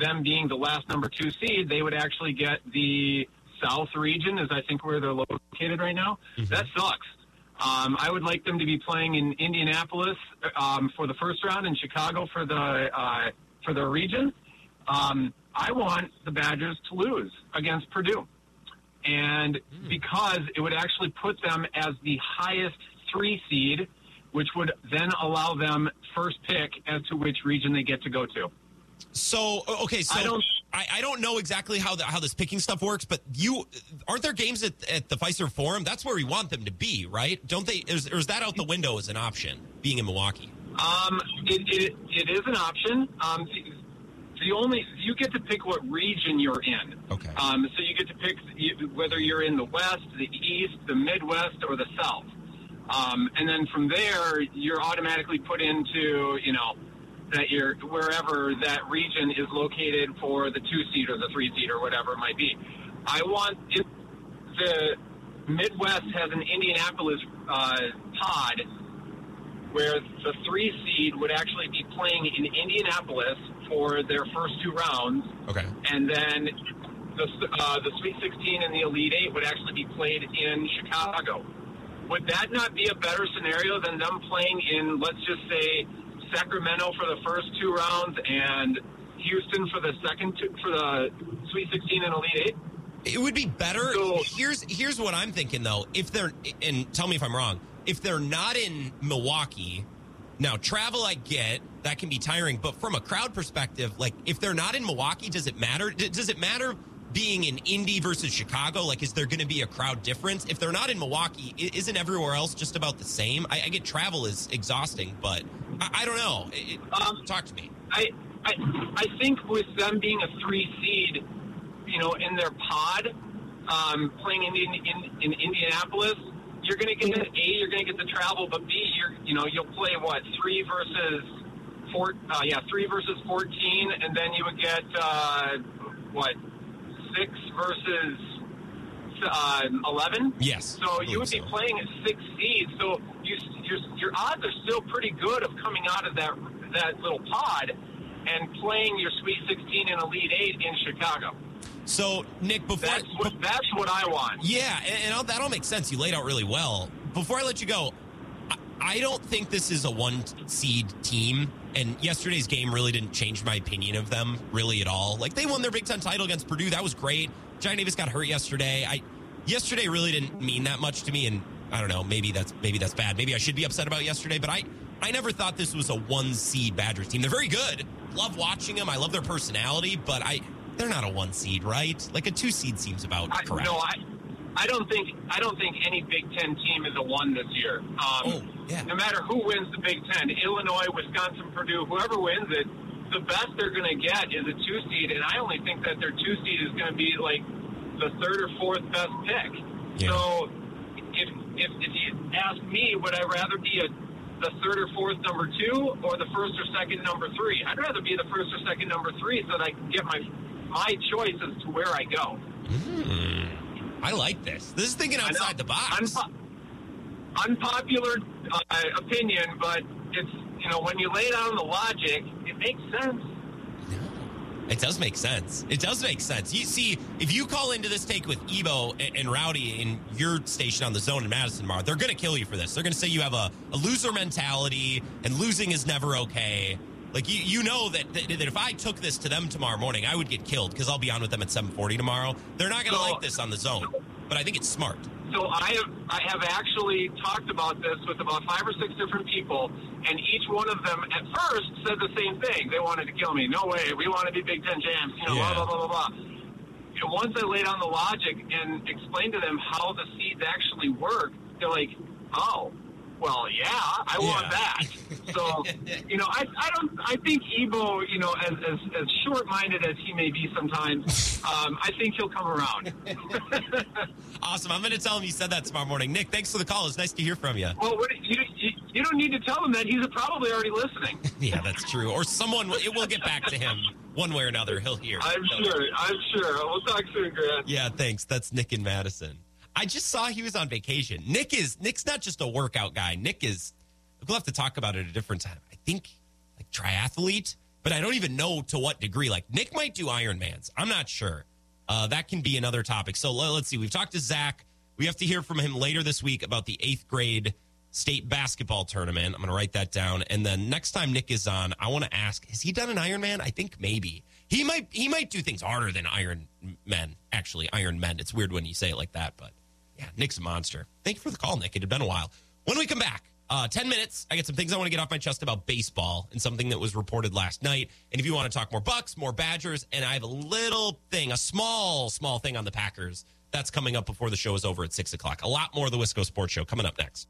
them being the last number two seed, they would actually get the South region, is I think where they're located right now. That sucks. Um, I would like them to be playing in Indianapolis um, for the first round and Chicago for the uh, for the region. Um, I want the Badgers to lose against Purdue, and because it would actually put them as the highest three seed, which would then allow them first pick as to which region they get to go to. So okay, so I don't- I, I don't know exactly how the, how this picking stuff works, but you aren't there games at, at the Fiserv Forum? That's where we want them to be, right? Don't they? Is, or is that out the window as an option? Being in Milwaukee. Um, it, it, it is an option. Um, the, the only you get to pick what region you're in. Okay. Um, so you get to pick whether you're in the West, the East, the Midwest, or the South. Um, and then from there, you're automatically put into you know that you're wherever that region is located for the two seed or the three seed or whatever it might be. I want it, the Midwest has an Indianapolis uh, pod where the three seed would actually be playing in Indianapolis for their first two rounds, Okay. and then the uh, the Sweet 16 and the Elite Eight would actually be played in Chicago. Would that not be a better scenario than them playing in, let's just say, Sacramento for the first two rounds and Houston for the second two, for the Sweet 16 and Elite Eight? It would be better. So- here's here's what I'm thinking though. If they're and tell me if I'm wrong. If they're not in Milwaukee, now travel I get that can be tiring, but from a crowd perspective, like if they're not in Milwaukee, does it matter? Does it matter being in Indy versus Chicago? Like, is there going to be a crowd difference? If they're not in Milwaukee, isn't everywhere else just about the same? I, I get travel is exhausting, but I, I don't know. It- it- Um, talk to me. I I I think with them being a three seed, you know, in their pod, um, playing in, in in Indianapolis, you're going to get a you're going to get the travel, but b you're you know you'll play what three versus four uh, yeah three versus fourteen, and then you would get uh, what six versus uh, eleven. Yes. So you would believe be so. playing at six seeds. So you, your your odds are still pretty good of coming out of that that little pod and playing your Sweet 16 and Elite Eight in Chicago. So, Nick, before That's what that's what I want. Yeah, and, and that all makes sense. You laid out really well. Before I let you go, I, I don't think this is a one seed team. And yesterday's game really didn't change my opinion of them really at all. Like they won their Big Ten title against Purdue. That was great. John Davis got hurt yesterday. I yesterday really didn't mean that much to me. And I don't know, maybe that's maybe that's bad. Maybe I should be upset about yesterday. But I I never thought this was a one seed Badgers team. They're very good. Love watching them. I love their personality. But I they're not a one seed, right? Like a two seed seems about I, correct. no, I I don't think I don't think any Big Ten team is a one this year. Um, Oh, yeah. No matter who wins the Big Ten, Illinois, Wisconsin, Purdue, whoever wins it, the best they're going to get is a two seed, and I only think that their two seed is going to be like the third or fourth best pick. Yeah. So if, if you ask me, would I rather be a the third or fourth number two or the first or second number three? I'd rather be the first or second number three so that I can get my my choice as to where I go. I like this. This is thinking outside the box. Unpo- unpopular uh, opinion, but it's you know when you lay down the logic, it makes sense. It does make sense. It does make sense. You see, if you call into this take with Ebo and, and Rowdy in your station on the zone in Madison, Mar, they're going to kill you for this. They're going to say you have a, a loser mentality and losing is never okay. Like you, you know that, that that if I took this to them tomorrow morning, I would get killed because I'll be on with them at seven forty tomorrow. They're not going to So- like this on the zone, but I think it's smart. So I have I have actually talked about this with about five or six different people, and each one of them at first said the same thing. They wanted to kill me. No way. We want to be Big Ten champs. You know, Yeah. blah blah blah blah blah. And once I laid on the logic and explained to them how the seeds actually work, they're like, "Oh, well, yeah, I want that." So, you know, I, I don't. I think Ebo, you know, as as, as short minded as he may be sometimes, um, I think he'll come around. Awesome. I'm going to tell him you said that tomorrow morning. Nick, thanks for the call. It's nice to hear from you. Well, what, you, you you don't need to tell him that. He's probably already listening. Yeah, that's true. Or someone, it will get back to him one way or another. He'll hear. I'm So- sure. I'm sure. We'll talk soon, Grant. Yeah, thanks. That's Nick and Madison. I just saw he was on vacation. Nick is Nick's not just a workout guy. Nick is we'll have to talk about it a different time. I think like triathlete, but I don't even know to what degree. Like Nick might do Ironmans. I'm not sure. Uh, that can be another topic. So let's see. We've talked to Zach. We have to hear from him later this week about the eighth grade state basketball tournament. I'm going to write that down. And then next time Nick is on, I want to ask: Has he done an Ironman? I think maybe he might. He might do things harder than Iron Men. Actually, Iron Men. It's weird when you say it like that, but yeah, Nick's a monster. Thank you for the call, Nick. It had been a while. When we come back, uh, 10 minutes, I got some things I want to get off my chest about baseball and something that was reported last night. And if you want to talk more Bucks, more Badgers, and I have a little thing, a small, small thing on the Packers, that's coming up before the show is over at 6 o'clock. A lot more of the Wisco Sports Show coming up next.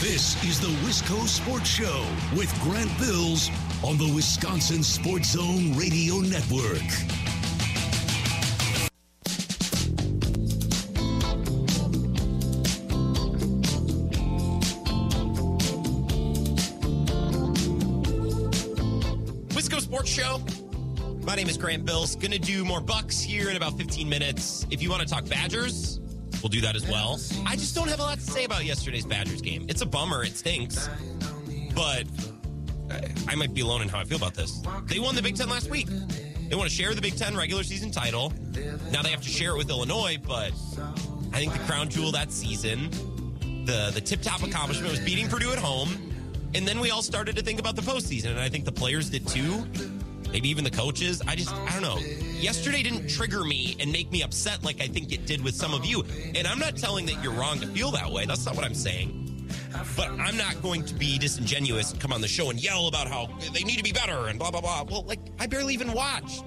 This is the Wisco Sports Show with Grant Bills on the Wisconsin Sports Zone Radio Network. My name is Grant Bills. Going to do more Bucks here in about 15 minutes. If you want to talk Badgers, we'll do that as well. I just don't have a lot to say about yesterday's Badgers game. It's a bummer. It stinks. But I- might be alone in how I feel about this. They won the Big Ten last week. They want to share the Big Ten regular season title. Now they have to share it with Illinois, but I think the crown jewel that season, the the tip top accomplishment was beating Purdue at home. And then we all started to think about the postseason, and I think the players did too. Maybe even the coaches. I just, I don't know. Yesterday didn't trigger me and make me upset like I think it did with some of you. And I'm not telling that you're wrong to feel that way. That's not what I'm saying. But I'm not going to be disingenuous and come on the show and yell about how they need to be better and blah, blah, blah. Well, like, I barely even watched.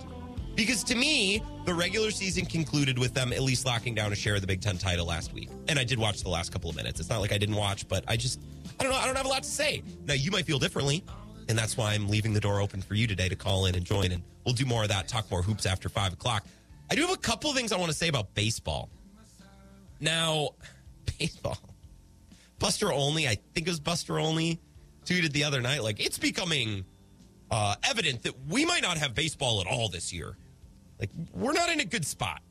Because to me, the regular season concluded with them at least locking down a share of the Big Ten title last week. And I did watch the last couple of minutes. It's not like I didn't watch, but I just, I don't know. I don't have a lot to say. Now, you might feel differently. And that's why I'm leaving the door open for you today to call in and join. And we'll do more of that, talk more hoops after five o'clock. I do have a couple things I want to say about baseball. Now, baseball. Buster Olney, I think it was Buster Olney, tweeted the other night, like, it's becoming uh, evident that we might not have baseball at all this year. Like, we're not in a good spot.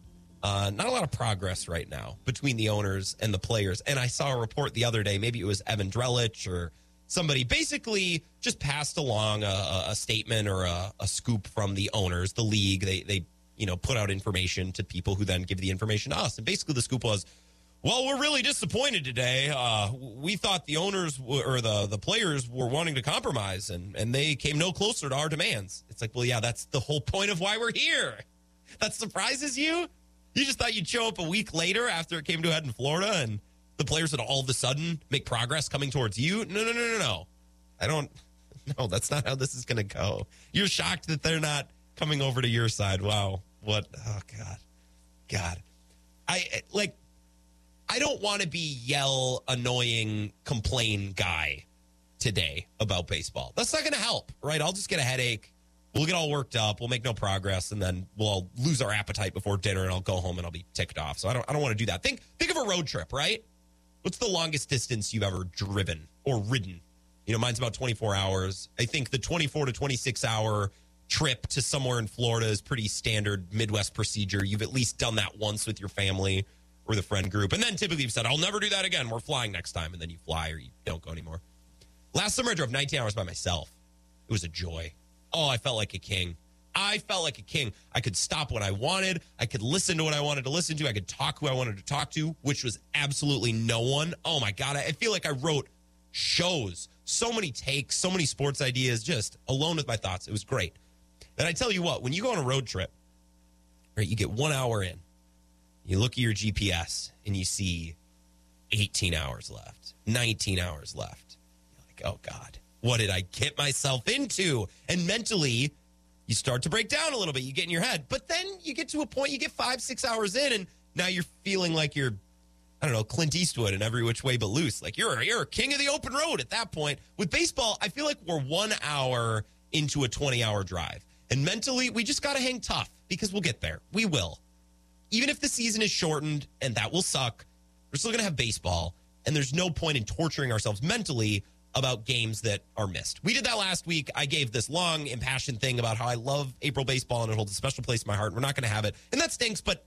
Uh, not a lot of progress right now between the owners and the players. And I saw a report the other day, maybe it was Evan Drellich or somebody, basically just passed along a, a statement or a, a, scoop from the owners, the league. They, they, you know, put out information to people who then give the information to us. And basically the scoop was, well, we're really disappointed today. Uh, we thought the owners w- or the, the players were wanting to compromise and, and they came no closer to our demands. It's like, well, yeah, that's the whole point of why we're here. That surprises you? You just thought you'd show up a week later after it came to a head in Florida and the players that all of a sudden make progress coming towards you? No, no, no, no, no. I don't. No, that's not how this is going to go. You're shocked that they're not coming over to your side. Wow. What? Oh, God. God. I like, I don't want to be yell, annoying, complain guy today about baseball. That's not going to help, right? I'll just get a headache we'll get all worked up. We'll make no progress, and then we'll lose our appetite before dinner, and I'll go home and I'll be ticked off. So I don't, I don't want to do that. Think, think of a road trip, right? What's the longest distance you've ever driven or ridden? You know, mine's about 24 hours. I think the 24 to 26 hour trip to somewhere in Florida is pretty standard Midwest procedure. You've at least done that once with your family or the friend group. And then typically you've said, I'll never do that again. We're flying next time. And then you fly or you don't go anymore. Last summer, I drove 19 hours by myself. It was a joy. Oh, I felt like a king. I felt like a king. I could stop what I wanted. I could listen to what I wanted to listen to. I could talk who I wanted to talk to, which was absolutely no one. Oh my God. I feel like I wrote shows, so many takes, so many sports ideas, just alone with my thoughts. It was great. And I tell you what, when you go on a road trip, right, you get one hour in, you look at your GPS and you see 18 hours left, 19 hours left. You're like, oh God what did I get myself into? And mentally, you start to break down a little bit. You get in your head, but then you get to a point, you get five, six hours in, and now you're feeling like you're, I don't know, Clint Eastwood in every which way but loose. Like you're, you're a king of the open road at that point. With baseball, I feel like we're one hour into a 20 hour drive. And mentally, we just got to hang tough because we'll get there. We will. Even if the season is shortened and that will suck, we're still going to have baseball. And there's no point in torturing ourselves mentally about games that are missed. We did that last week. I gave this long, impassioned thing about how I love April baseball and it holds a special place in my heart. We're not going to have it. And that stinks, but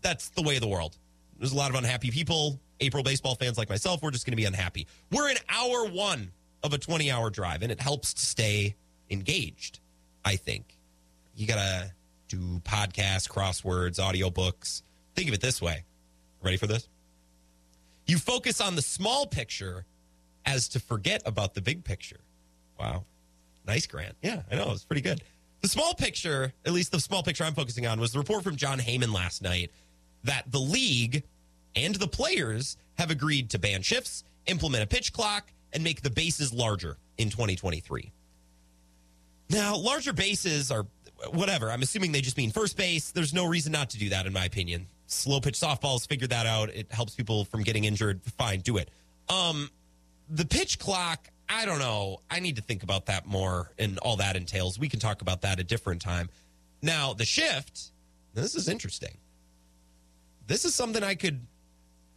that's the way of the world. There's a lot of unhappy people. April baseball fans like myself, we're just going to be unhappy. We're in hour one of a 20 hour drive, and it helps to stay engaged, I think. You got to do podcasts, crosswords, audiobooks. Think of it this way. Ready for this? You focus on the small picture as to forget about the big picture. Wow. Nice, Grant. Yeah, I know. It's pretty good. The small picture, at least the small picture I'm focusing on, was the report from Jon Heyman last night that the league and the players have agreed to ban shifts, implement a pitch clock, and make the bases larger in 2023. Now, larger bases are whatever. I'm assuming they just mean first base. There's no reason not to do that, in my opinion. Slow pitch softballs figured that out. It helps people from getting injured. Fine, do it. Um, the pitch clock, I don't know. I need to think about that more and all that entails. We can talk about that a different time. Now, the shift, this is interesting. This is something I could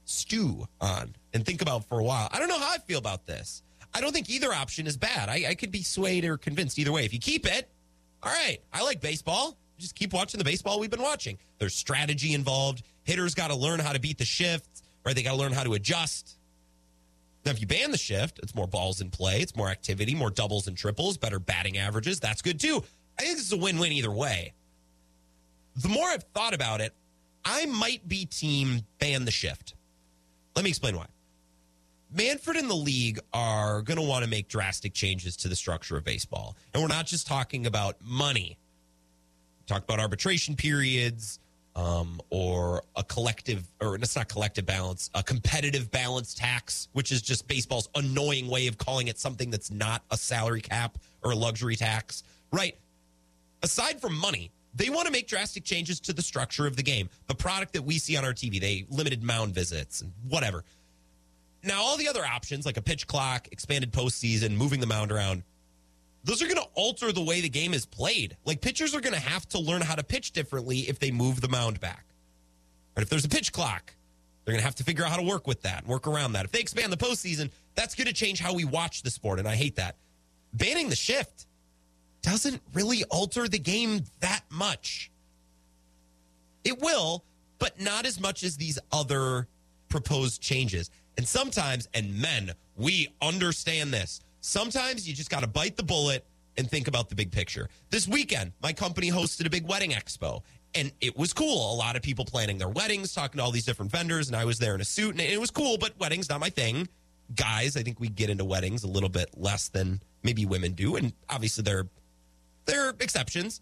stew on and think about for a while. I don't know how I feel about this. I don't think either option is bad. I, I could be swayed or convinced either way. If you keep it, all right. I like baseball. Just keep watching the baseball we've been watching. There's strategy involved. Hitters got to learn how to beat the shift, right? They got to learn how to adjust. Now, if you ban the shift, it's more balls in play, it's more activity, more doubles and triples, better batting averages. That's good too. I think this is a win win either way. The more I've thought about it, I might be team ban the shift. Let me explain why. Manfred and the league are going to want to make drastic changes to the structure of baseball. And we're not just talking about money. Talk about arbitration periods, um, or a collective, or it's not collective balance, a competitive balance tax, which is just baseball's annoying way of calling it something that's not a salary cap or a luxury tax, right? Aside from money, they want to make drastic changes to the structure of the game, the product that we see on our TV. They limited mound visits and whatever. Now, all the other options like a pitch clock, expanded postseason, moving the mound around, those are going to alter the way the game is played. Like pitchers are going to have to learn how to pitch differently if they move the mound back. But if there's a pitch clock, they're going to have to figure out how to work with that, work around that. If they expand the postseason, that's going to change how we watch the sport, and I hate that. Banning the shift doesn't really alter the game that much. It will, but not as much as these other proposed changes. And sometimes, and men, we understand this. Sometimes you just got to bite the bullet and think about the big picture. This weekend, my company hosted a big wedding expo, and it was cool. A lot of people planning their weddings, talking to all these different vendors, and I was there in a suit, and it was cool, but weddings not my thing. Guys, I think we get into weddings a little bit less than maybe women do, and obviously there, there are exceptions.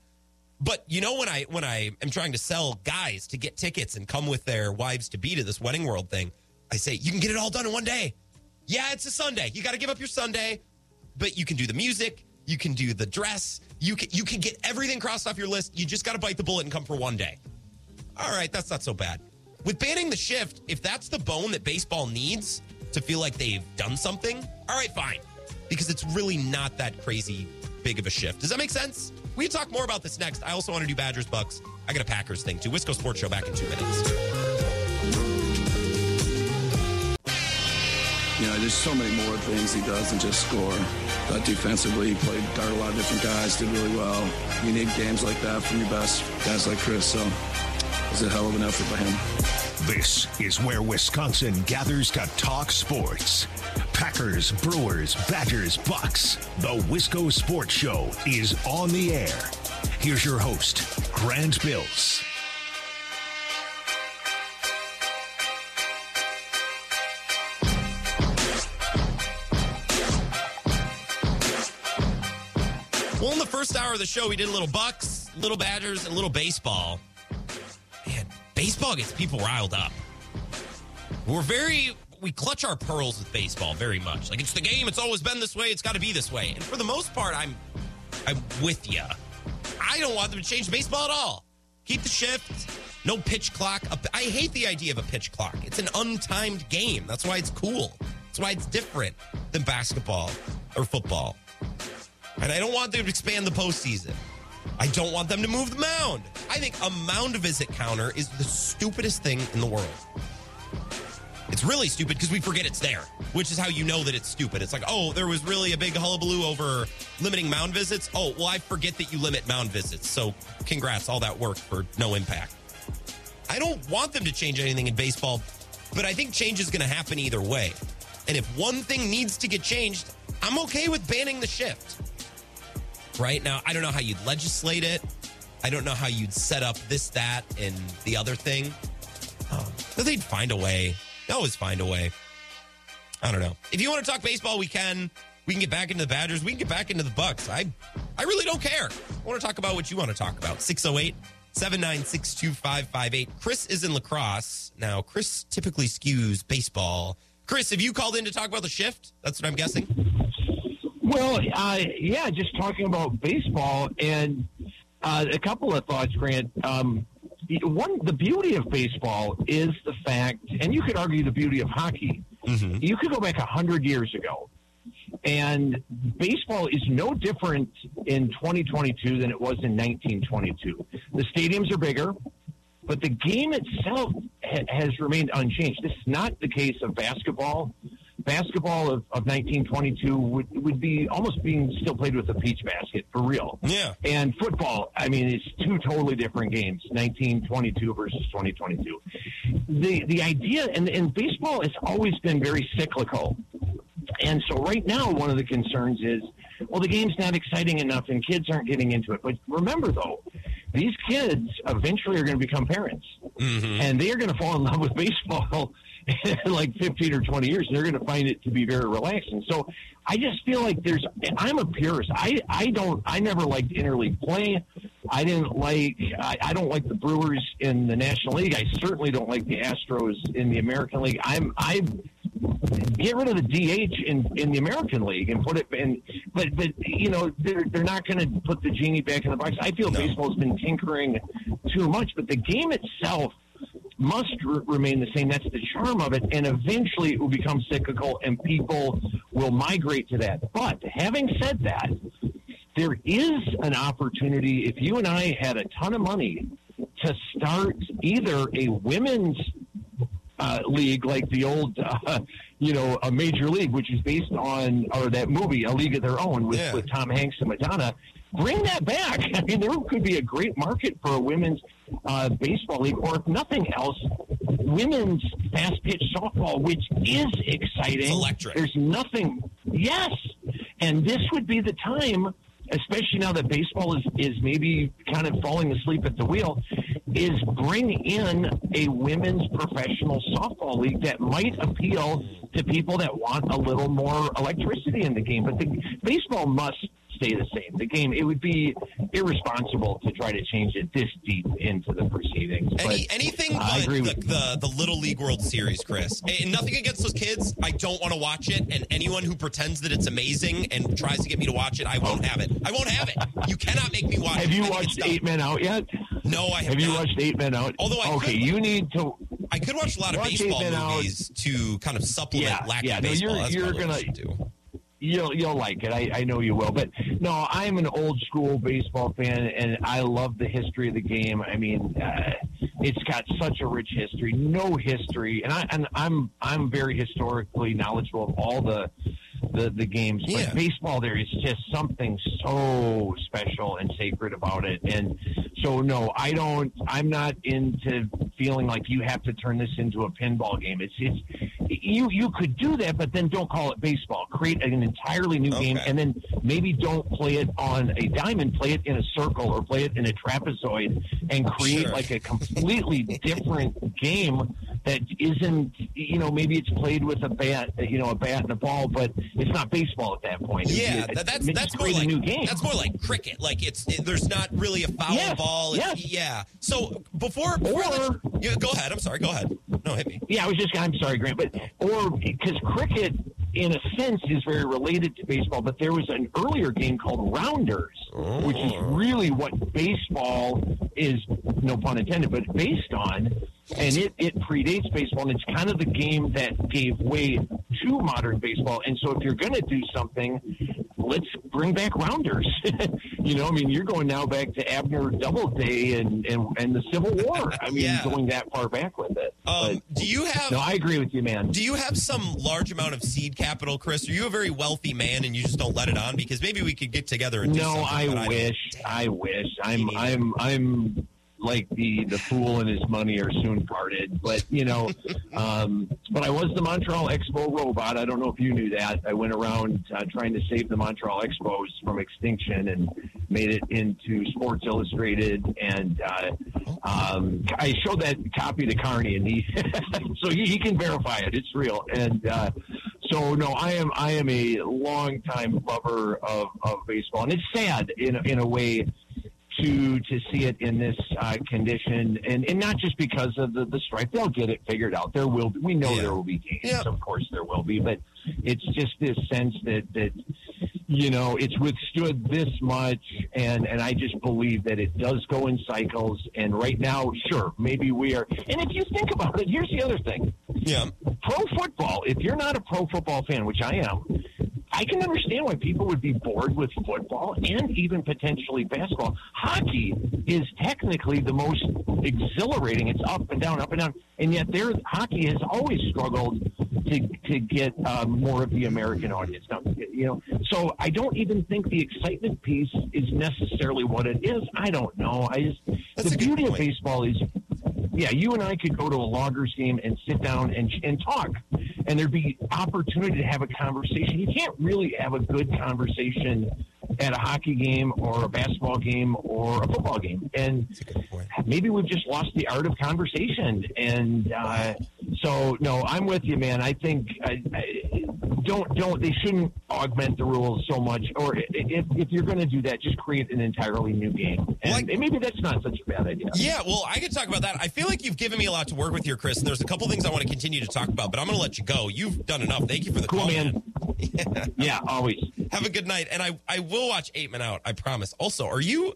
But you know when I when I am trying to sell guys to get tickets and come with their wives to be to this wedding world thing, I say you can get it all done in one day. Yeah, it's a Sunday. You got to give up your Sunday, but you can do the music, you can do the dress, you can you can get everything crossed off your list. You just got to bite the bullet and come for one day. All right, that's not so bad. With banning the shift, if that's the bone that baseball needs to feel like they've done something, all right, fine. Because it's really not that crazy big of a shift. Does that make sense? We can talk more about this next. I also want to do Badgers Bucks. I got a Packers thing too. Wisco Sports Show back in two minutes. You know, there's so many more things he does than just score. But defensively, he played guard a lot of different guys, did really well. You need games like that from your best guys like Khris. So it was a hell of an effort by him. This is where Wisconsin gathers to talk sports. Packers, Brewers, Badgers, Bucks. The Wisco Sports Show is on the air. Here's your host, Grant Bills. Hour of the show, we did a little Bucks, little Badgers, and a little baseball. Man, baseball gets people riled up. We're very we clutch our pearls with baseball very much. Like it's the game, it's always been this way, it's got to be this way. And for the most part, I'm I'm with you. I don't want them to change baseball at all. Keep the shift, no pitch clock. I hate the idea of a pitch clock. It's an untimed game. That's why it's cool. That's why it's different than basketball or football. And I don't want them to expand the postseason. I don't want them to move the mound. I think a mound visit counter is the stupidest thing in the world. It's really stupid because we forget it's there, which is how you know that it's stupid. It's like, oh, there was really a big hullabaloo over limiting mound visits. Oh, well, I forget that you limit mound visits. So congrats, all that work for no impact. I don't want them to change anything in baseball, but I think change is going to happen either way. And if one thing needs to get changed, I'm okay with banning the shift. Right now, I don't know how you'd legislate it. I don't know how you'd set up this, that, and the other thing. Um, but they'd find a way. They always find a way. I don't know. If you want to talk baseball, we can. We can get back into the Badgers. We can get back into the Bucks. I I really don't care. I want to talk about what you want to talk about. 608 796 2558. Chris is in La Crosse. Now, Chris typically skews baseball. Chris, have you called in to talk about the shift? That's what I'm guessing. Well, uh, yeah, just talking about baseball and uh, a couple of thoughts, Grant. Um, one, the beauty of baseball is the fact, and you could argue the beauty of hockey. Mm-hmm. You could go back a hundred years ago, and baseball is no different in 2022 than it was in 1922. The stadiums are bigger, but the game itself ha- has remained unchanged. This is not the case of basketball basketball of, of 1922 would, would be almost being still played with a peach basket for real. Yeah. And football, I mean, it's two totally different games, 1922 versus 2022. The, the idea, and, and baseball has always been very cyclical. And so right now, one of the concerns is, well, the game's not exciting enough and kids aren't getting into it. But remember, though, these kids eventually are going to become parents Mm-hmm. and they are going to fall in love with baseball like 15 or 20 years. And they're going to find it to be very relaxing. So I just feel like there's, I'm a purist. I, I don't, I never liked interleague play. I didn't like, I, I don't like the Brewers in the National League. I certainly don't like the Astros in the American League. I'm, I get rid of the DH in, in the American League and put it in. But but you know they're they're not going to put the genie back in the box. I feel No. baseball's been tinkering too much, but the game itself must r- remain the same. That's the charm of it, and eventually it will become cyclical, and people will migrate to that. But having said that. there is an opportunity if you and I had a ton of money to start either a women's uh, league like the old, uh, you know, a major league, which is based on, or that movie, A League of Their Own with, Yeah. with Tom Hanks and Madonna. Bring that back. I mean, there could be a great market for a women's uh, baseball league, or if nothing else, women's fast pitch softball, which is exciting. It's electric. There's nothing. Yes, and this would be the time, especially now that baseball is is maybe kind of falling asleep at the wheel, is bring in a women's professional softball league that might appeal to people that want a little more electricity in the game. But the baseball must stay the same. The game it would be irresponsible to try to change it this deep into the proceedings. Any, but anything I but agree the, with the, the Little League World Series, Chris. And nothing against those kids. I don't want to watch it. And anyone who pretends that it's amazing and tries to get me to watch it, I won't have it. I won't have it. You cannot make me watch Have it. you watched. Eight Men Out yet? No, I have, not. Have you not. watched Eight Men Out? Although I okay, could- you need to. I could watch a lot of Watch baseball Men Out. movies to kind of supplement Yeah, lack yeah, of no, baseball. you're- That's you're I gonna- do. You'll you'll like it. I, I know you will. But no, I'm an old school baseball fan, and I love the history of the game. I mean, uh, it's got such a rich history. No history, and I and I'm I'm very historically knowledgeable of all the the, the games. But Yeah. baseball, there is just something so special and sacred about it. And so, no, I don't. I'm not into feeling like you have to turn this into a pinball game. It's it's you you could do that, but then don't call it baseball. Create an entirely new game, and then maybe don't play it on a diamond. Play it in a circle or play it in a trapezoid, and create Sure. like a completely different game that isn't. You know, maybe it's played with a bat, you know, a bat and a ball, but it's not baseball at that point. Yeah, a- that, that's that's more like a new game. that's more like cricket. Like it's it, there's not really a foul Yes, ball. Yes. Yeah. So before, before I let you- yeah, go ahead. I'm sorry. Go ahead. No, hit me. Yeah, I was just, I'm sorry, Grant, but, or because cricket, in a sense, is very related to baseball, but there was an earlier game called Rounders, which is oh. really what baseball is, no pun intended, but based on. And it, it predates baseball, and it's kind of the game that gave way to modern baseball. And so, if you're going to do something, let's bring back rounders. you know, I mean, you're going now back to Abner Doubleday and, and, and the Civil War. I mean, Yeah. going that far back with it. Um, But- do you have no, I agree with you, man. do you have some large amount of seed capital, Chris? Are you a very wealthy man and you just don't let it on? Because maybe we could get together and do No. I wish. I wish. I'm. I'm. I'm like the the fool and his money are soon parted. But you know, um, but I was the Montreal Expo robot. I don't know if you knew that. I went around uh, trying to save the Montreal Expos from extinction and made it into Sports Illustrated. And uh, um, I showed that copy to Carney, and he so he, he can verify it. It's real. And uh, so no, I am I am a longtime lover of, of baseball, and it's sad in in a way to to see it in this uh, condition, and, and not just because of the, the strike. They'll get it figured out. There will be, we know Yeah. there will be games, Yeah. of course there will be, but it's just this sense that that you know it's withstood this much, and and I just believe that it does go in cycles. And right now, sure, maybe we are. And if you think about it, here's the other thing Yeah. pro football, if you're not a pro football fan, which I am, I can understand why people would be bored with football and even potentially basketball. Hockey is technically the most exhilarating. It's up and down, up and down, and yet there hockey has always struggled to to get um, more of the American audience. Now, you know, so I don't even think the excitement piece is necessarily what it is. I don't know. I just That's the beauty of baseball is yeah, you and I could go to a loggers game and sit down and, and talk, and there'd be opportunity to have a conversation. You can't really have a good conversation at a hockey game or a basketball game or a football game, and That's a good point. maybe we've just lost the art of conversation. And uh, so, no, I'm with you, man. I think I, I, don't don't they shouldn't augment the rules so much, or if if you're going to do that, just create an entirely new game. And Like- maybe that's not such a bad idea. Yeah, well, I could talk about that. I feel like you've given me a lot to work with here, Chris, and there's a couple things I want to continue to talk about, but I'm going to let you go. You've done enough. Thank you for the Cool, call, man. Yeah, always. Have a good night, and I I will watch Eight Men Out. I promise. Also, are you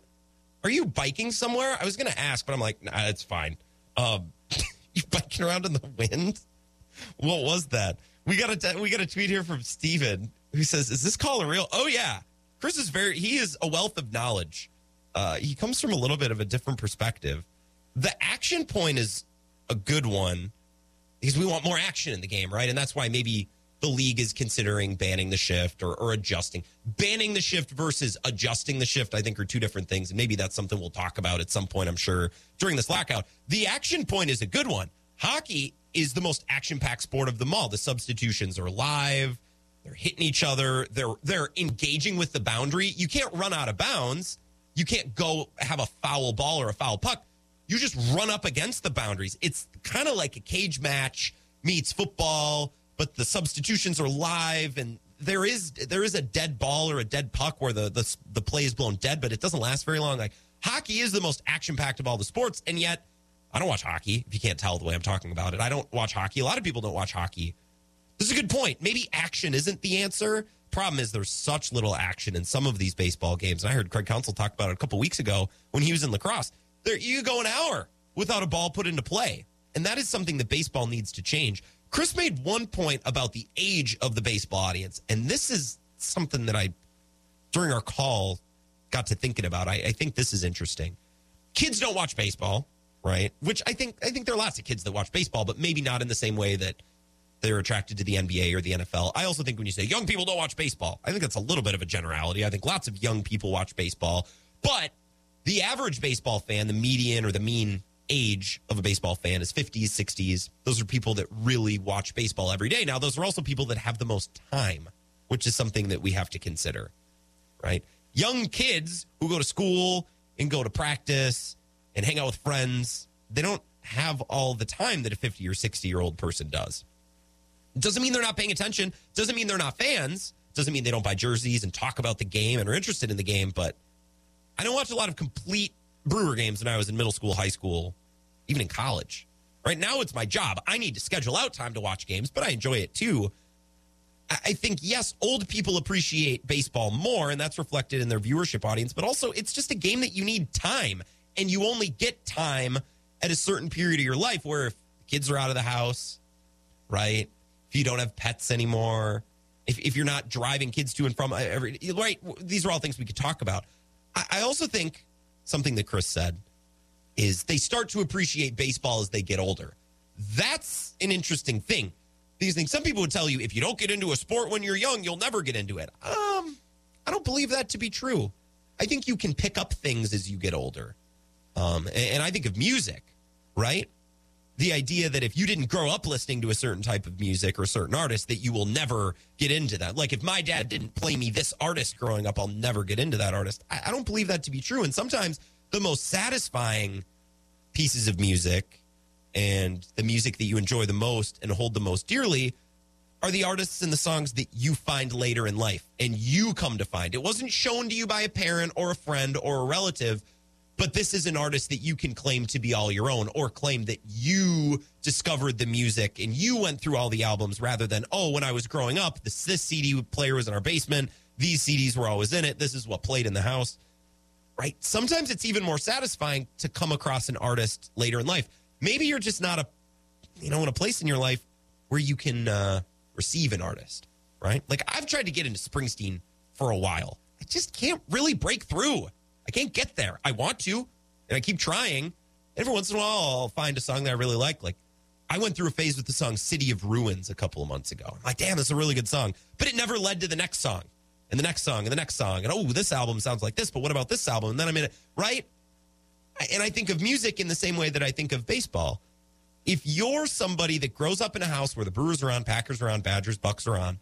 are you biking somewhere? I was going to ask, but I'm like, nah, it's fine. Um, you biking around in the wind? What was that? We got a we got a tweet here from Steven who says, "Is this caller real?" Oh yeah, Chris is very, he is a wealth of knowledge. Uh, he comes from a little bit of a different perspective. The action point is a good one because we want more action in the game, right? And that's why maybe the league is considering banning the shift or, or adjusting. Banning the shift versus adjusting the shift, I think, are two different things. And maybe that's something we'll talk about at some point, I'm sure, during this lockout. The action point is a good one. Hockey is the most action packed sport of them all. The substitutions are live. They're hitting each other. They're they're engaging with the boundary. You can't run out of bounds. You can't go have a foul ball or a foul puck. You just run up against the boundaries. It's kind of like a cage match meets football, but the substitutions are live and there is there is a dead ball or a dead puck where the the, the play is blown dead, but it doesn't last very long. Like hockey is the most action packed of all the sports, and yet I don't watch hockey. If you can't tell the way I'm talking about it, I don't watch hockey. A lot of people don't watch hockey. This is a good point. Maybe action isn't the answer. Problem is, there's such little action in some of these baseball games. And I heard Craig Counsell talk about it a couple weeks ago when he was in La Crosse. There, you go an hour without a ball put into play, and that is something that baseball needs to change. Chris made one point about the age of the baseball audience, and this is something that I, during our call, got to thinking about. I, I think this is interesting. Kids don't watch baseball, right? Which I think I think there are lots of kids that watch baseball, but maybe not in the same way that they're attracted to the NBA or the NFL. I also think when you say young people don't watch baseball, I think that's a little bit of a generality. I think lots of young people watch baseball, but the average baseball fan, the median or the mean age of a baseball fan is 50s, 60s. Those are people that really watch baseball every day. Now, those are also people that have the most time, which is something that we have to consider, right? Young kids who go to school and go to practice and hang out with friends, they don't have all the time that a 50 or 60 year old person does. Doesn't mean they're not paying attention. Doesn't mean they're not fans. Doesn't mean they don't buy jerseys and talk about the game and are interested in the game. But I don't watch a lot of complete Brewer games when I was in middle school, high school, even in college. Right now, it's my job. I need to schedule out time to watch games, but I enjoy it too. I think, yes, old people appreciate baseball more, and that's reflected in their viewership audience, but also it's just a game that you need time, and you only get time at a certain period of your life where if kids are out of the house, right? if you don't have pets anymore, if, if you're not driving kids to and from uh, every right, these are all things we could talk about. I, I also think something that Chris said is they start to appreciate baseball as they get older. That's an interesting thing. These things, some people would tell you if you don't get into a sport when you're young, you'll never get into it. Um, I don't believe that to be true. I think you can pick up things as you get older. Um, and, and I think of music, right? the idea that if you didn't grow up listening to a certain type of music or a certain artist, that you will never get into that. Like if my dad didn't play me this artist growing up, I'll never get into that artist. I, I don't believe that to be true. And sometimes the most satisfying pieces of music and the music that you enjoy the most and hold the most dearly are the artists and the songs that you find later in life and you come to find. It wasn't shown to you by a parent or a friend or a relative but this is an artist that you can claim to be all your own or claim that you discovered the music and you went through all the albums rather than, oh, when I was growing up, this, this CD player was in our basement. These CDs were always in it. This is what played in the house. Right? Sometimes it's even more satisfying to come across an artist later in life. Maybe you're just not a, you know, in a place in your life where you can uh, receive an artist, right? Like I've tried to get into Springsteen for a while. I just can't really break through. I can't get there. I want to, and I keep trying. Every once in a while, I'll find a song that I really like. Like, I went through a phase with the song City of Ruins a couple of months ago. I'm like, damn, that's a really good song. But it never led to the next song, and the next song, and the next song. And oh, this album sounds like this, but what about this album? And then I'm in it, right? And I think of music in the same way that I think of baseball. If you're somebody that grows up in a house where the Brewers are on, Packers are on, Badgers, Bucks are on,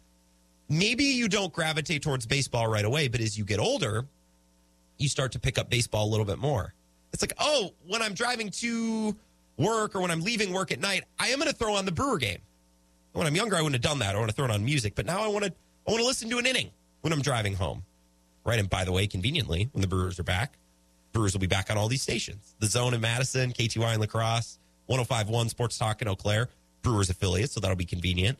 maybe you don't gravitate towards baseball right away, but as you get older, you start to pick up baseball a little bit more. It's like, oh, when I'm driving to work or when I'm leaving work at night, I am going to throw on the Brewer game. When I'm younger, I wouldn't have done that. I want to throw it on music, but now I want to I want to listen to an inning when I'm driving home. Right, and by the way, conveniently, when the Brewers are back, Brewers will be back on all these stations: the Zone in Madison, KTY in La Crosse, 105.1 Sports Talk in Eau Claire, Brewers affiliates, so that'll be convenient.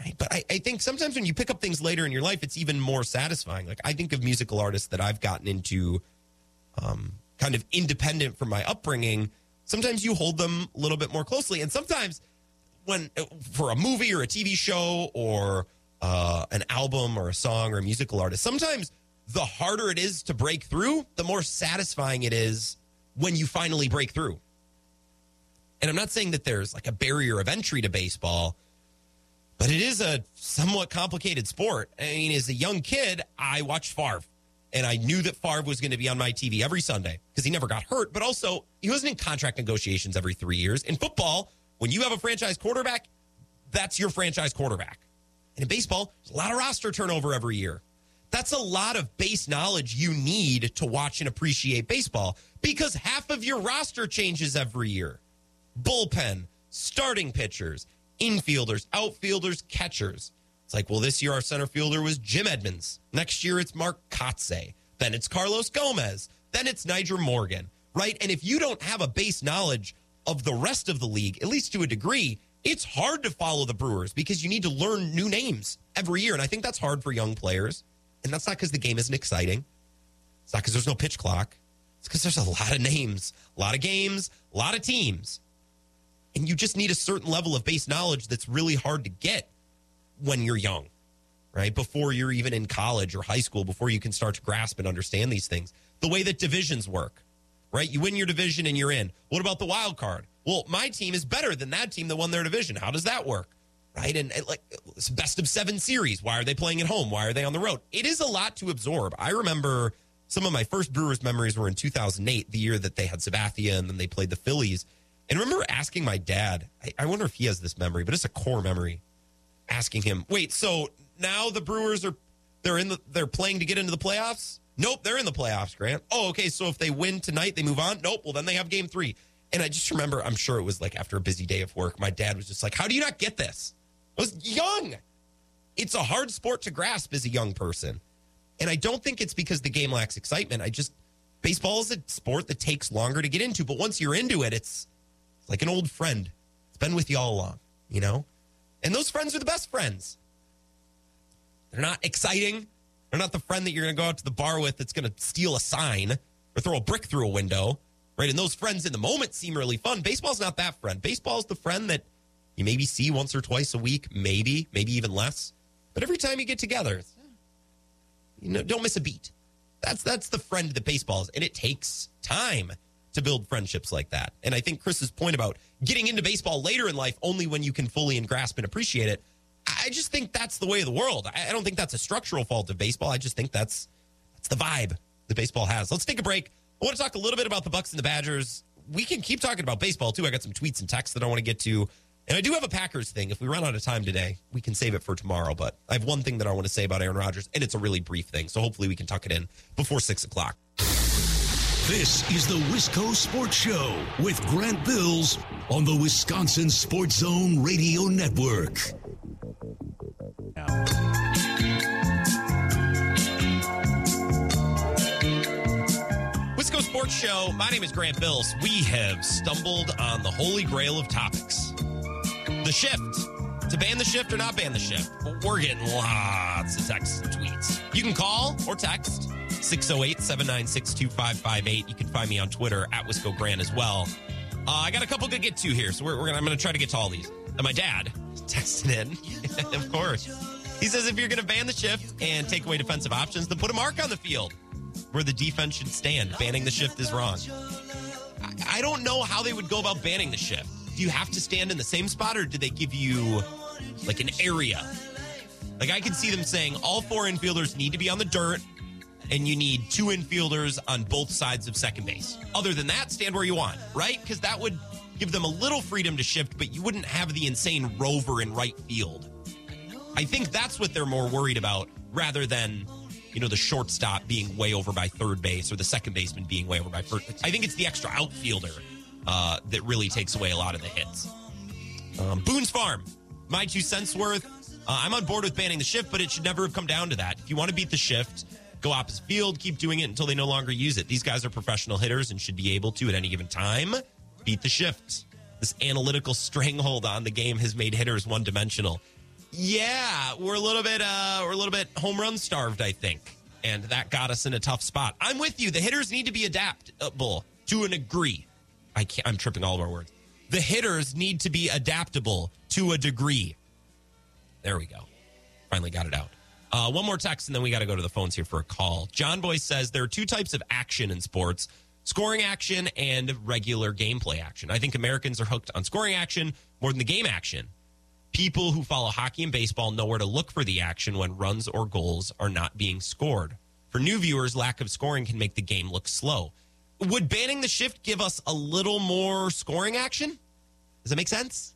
Right. But I, I, think sometimes when you pick up things later in your life, it's even more satisfying. Like I think of musical artists that I've gotten into um, kind of independent from my upbringing. Sometimes you hold them a little bit more closely. And sometimes when for a movie or a TV show or uh, an album or a song or a musical artist, sometimes the harder it is to break through, the more satisfying it is when you finally break through. And I'm not saying that there's like a barrier of entry to baseball, but it is a somewhat complicated sport. I mean, as a young kid, I watched Favre, and I knew that Favre was going to be on my TV every Sunday because he never got hurt, but also he wasn't in contract negotiations every three years. In football, when you have a franchise quarterback, that's your franchise quarterback. In baseball, there's a lot of roster turnover every year. That's a lot of base knowledge you need to watch and appreciate baseball because half of your roster changes every year. Bullpen, starting pitchers, infielders, outfielders, catchers. It's like, well, this year our center fielder was Jim Edmonds. Next year it's Mark Kotsay. Then it's Carlos Gomez. Then it's Nyjer Morgan, right? And if you don't have a base knowledge of the rest of the league, at least to a degree, it's hard to follow the Brewers because you need to learn new names every year. And I think that's hard for young players. And that's not because the game isn't exciting. It's not because there's no pitch clock. It's because there's a lot of names, a lot of games, a lot of teams. And you just need a certain level of base knowledge that's really hard to get when you're young, right? Before you're even in college or high school, before you can start to grasp and understand these things. The way that divisions work, right? You win your division and you're in. What about the wild card? Well, my team is better than that team that won their division. How does that work? Right. And, like it's best of seven series. Why are they playing at home? Why are they on the road? It is a lot to absorb. I remember some of my first Brewers memories were in 2008, the year that they had Sabathia and then they played the Phillies. And I remember asking my dad, I, I wonder if he has this memory, but it's a core memory, asking him, wait, so now the Brewers are they're in the they're playing to get into the playoffs? Nope, they're in the playoffs, Grant. Oh, okay. So if they win tonight, they move on? Nope. Well, then they have game three. And I just remember, I'm sure it was like after a busy day of work, my dad was just like, How do you not get this? I was young. It's a hard sport to grasp as a young person. And I don't think it's because the game lacks excitement. I just, baseball is a sport that takes longer to get into. But once you're into it, it's, it's like an old friend. It's been with you all along, you know? And those friends are the best friends. They're not exciting. They're not the friend that you're going to go out to the bar with that's going to steal a sign or throw a brick through a window, right? And those friends in the moment seem really fun. Baseball's not that friend. Baseball's the friend that you maybe see once or twice a week, maybe, maybe even less. But every time you get together, you know, don't miss a beat. That's that's the friend that baseball is, and it takes time to build friendships like that. And I think Chris's point about getting into baseball later in life only when you can fully and grasp and appreciate it. I just think that's the way of the world. I don't think that's a structural fault of baseball. I just think that's that's the vibe that baseball has. Let's take a break. I want to talk a little bit about the Bucks and the Badgers. We can keep talking about baseball too. I got some tweets and texts that I want to get to. And I do have a Packers thing. If we run out of time today, we can save it for tomorrow. But I have one thing that I want to say about Aaron Rodgers, and it's a really brief thing. So hopefully we can tuck it in before six o'clock. This is the Wisco Sports Show with Grant Bills on the Wisconsin Sports Zone Radio Network. Wisco Sports Show. My name is Grant Bills. We have stumbled on the holy grail of topics the shift. To ban the shift or not ban the shift? We're getting lots of texts and tweets. You can call or text 608 796 2558. You can find me on Twitter at Wisco Grant as well. Uh, I got a couple to get to here, so we're, we're gonna, I'm going to try to get to all these. And my dad texted in, of course. He says if you're going to ban the shift and take away defensive options, then put a mark on the field where the defense should stand. Banning the shift is wrong. I, don't know how they would go about banning the shift. Do you have to stand in the same spot or do they give you like an area? Like I can see them saying all four infielders need to be on the dirt and you need two infielders on both sides of second base. Other than that, stand where you want, right? Because that would give them a little freedom to shift, but you wouldn't have the insane rover in right field. I think that's what they're more worried about rather than, you know, the shortstop being way over by third base or the second baseman being way over by first. I think it's the extra outfielder uh, that really takes away a lot of the hits. Um, Boone's Farm, my two cents worth. Uh, I'm on board with banning the shift, but it should never have come down to that. If you want to beat the shift, go opposite field, keep doing it until they no longer use it. These guys are professional hitters and should be able to, at any given time, beat the shift. This analytical stranglehold on the game has made hitters one dimensional. Yeah, we're a little bit uh we're a little bit home run starved, I think. And that got us in a tough spot. I'm with you. The hitters need to be adaptable to an degree. I can't, I'm tripping all of our words. The hitters need to be adaptable to a degree. There we go. Finally got it out. Uh, one more text, and then we got to go to the phones here for a call. John Boy says there are two types of action in sports scoring action and regular gameplay action. I think Americans are hooked on scoring action more than the game action. People who follow hockey and baseball know where to look for the action when runs or goals are not being scored. For new viewers, lack of scoring can make the game look slow. Would banning the shift give us a little more scoring action? Does that make sense?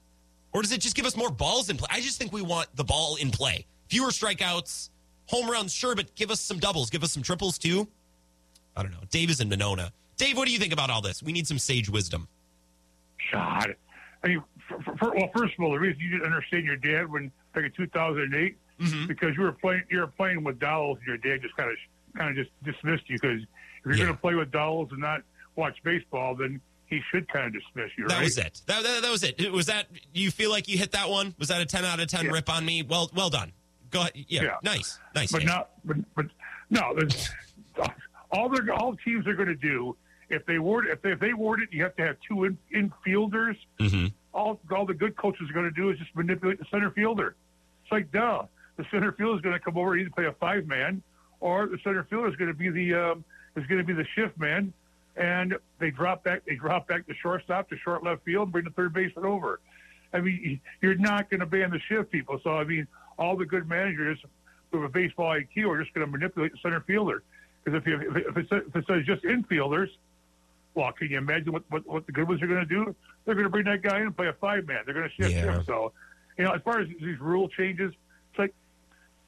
Or does it just give us more balls in play? I just think we want the ball in play. Fewer strikeouts, home runs, sure, but give us some doubles, give us some triples too. I don't know. Dave is in Monona. Dave, what do you think about all this? We need some sage wisdom. God, I mean, for, for, well, first of all, the reason you didn't understand your dad when back in 2008 Mm-hmm. because you were playing you were playing with dolls, and your dad just kind of kind of just dismissed you because if you're Yeah. going to play with dolls and not watch baseball, then he should kind of dismiss you. That right? was it. That, that, that was it. Was that you feel like you hit that one? Was that a ten out of ten Yeah. rip on me? Well, well done. Go ahead. Yeah, Yeah. nice, nice. but not but but no. there's- All they're all teams are going to do if they word if they, if they word it, you have to have two in, infielders. Mhm. All all the good coaches are going to do is just manipulate the center fielder. It's like duh. The center fielder is going to come over either play a five man, or the center fielder is going to be the um, is going to be the shift man, and they drop back they drop back the shortstop to short left field, and bring the third baseman over. I mean, you're not going to ban the shift people. So I mean, all the good managers with a baseball IQ are just going to manipulate the center fielder. Because if, you, if, if it says just infielders, well, can you imagine what, what, what the good ones are going to do? They're going to bring that guy in and play a five man. They're going to shift Yeah. him. So, you know, as far as these rule changes, it's like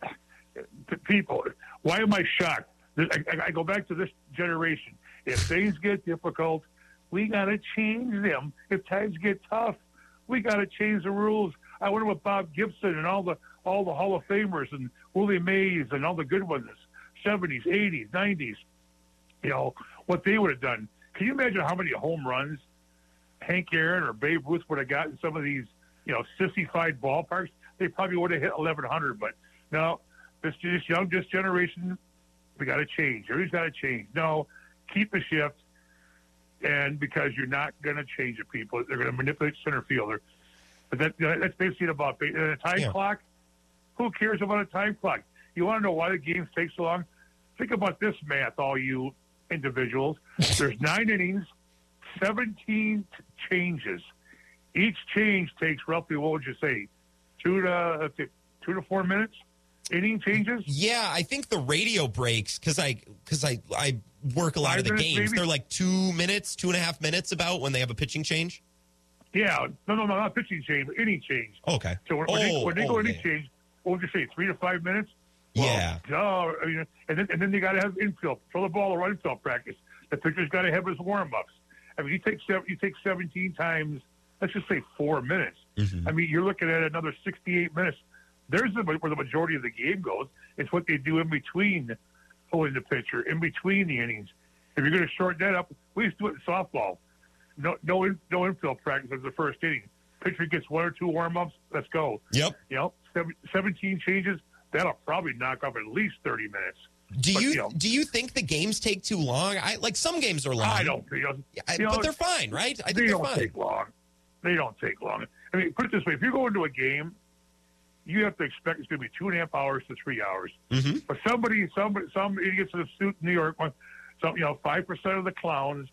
to people. Why am I shocked? I, I, I go back to this generation. If things get difficult, we got to change them. If times get tough, we got to change the rules. I wonder what Bob Gibson and all the all the Hall of Famers and Willie Mays and all the good ones, seventies, eighties, nineties, you know, what they would have done. Can you imagine how many home runs Hank Aaron or Babe Ruth would have gotten in some of these, you know, sissified ballparks? They probably would have hit eleven hundred. But no, this this young this generation, we got to change. Everybody's got to change. No, keep the shift and because you're not going to change the people, they're going to manipulate center fielder. But that, that's basically about and a time Yeah. clock. Who cares about a time clock? You want to know why the games take so long? Think about this math, all you individuals. There's nine innings, 17 changes. Each change takes roughly, what would you say, two to uh, two to four minutes? Inning changes. Yeah, I think the radio breaks because I because I I work a lot Five of the minutes, games. maybe? They're like two minutes, two and a half minutes about when they have a pitching change. Yeah, no, no, no, not pitching change, but inning change. Okay. So when, when they, Oh, when they oh, go oh, into yeah. change, what would you say, three to five minutes? Yeah. Duh. I mean, and then and then you got to have infield, throw the ball or infield practice. The pitcher's got to have his warm ups. I mean, you take seven, you take seventeen times. Let's just say four minutes. Mm-hmm. I mean, you're looking at another sixty-eight minutes. There's the, where the majority of the game goes. It's what they do in between pulling the pitcher, in between the innings. If you're going to shorten that up, we used to do it in softball. No, no, no infield practice of the first inning. Pitcher gets one or two warm ups. Let's go. Yep. You know, seven, 17 changes. That'll probably knock off at least 30 minutes. Do But, you, you know- do you think the games take too long? I like some games are long. I don't. You know, I- you know, but they're fine, right? I they don't fine. take long. They don't take long. I mean, put it this way: if you go into a game, you have to expect it's going to be two and a half hours to three hours. Mhm. But somebody, somebody, some idiots in a suit in New York, some you know, five percent of the clowns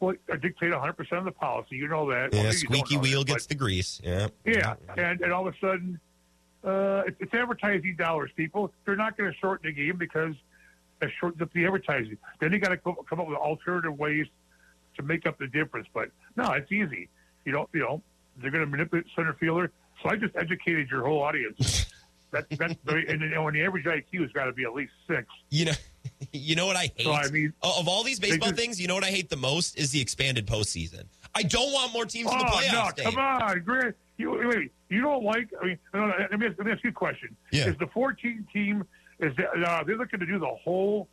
will dictate 100 percent of the policy. You know that. Yeah, maybe squeaky wheel that, gets the grease. Yeah. Yeah, and, and all of a sudden, uh, it's, it's advertising dollars, people. They're not going to shorten the game because that shortens up the advertising. Then they got to come up with alternative ways to make up the difference. But no, it's easy. You don't, you know, they're going to manipulate center fielder. So I just educated your whole audience. that, that's very, and you know, and the average IQ has got to be at least six. You know, you know what I hate So, I mean, of all these baseball just- things. You know what I hate the most is the expanded postseason. I don't want more teams in the Oh playoffs. no! Dave. Come on, Grant. You wait, wait. You don't like? I mean, no, no, let me ask, let me ask you a question. Yeah. Is the 14 team? Is that, uh, they're looking to do the whole,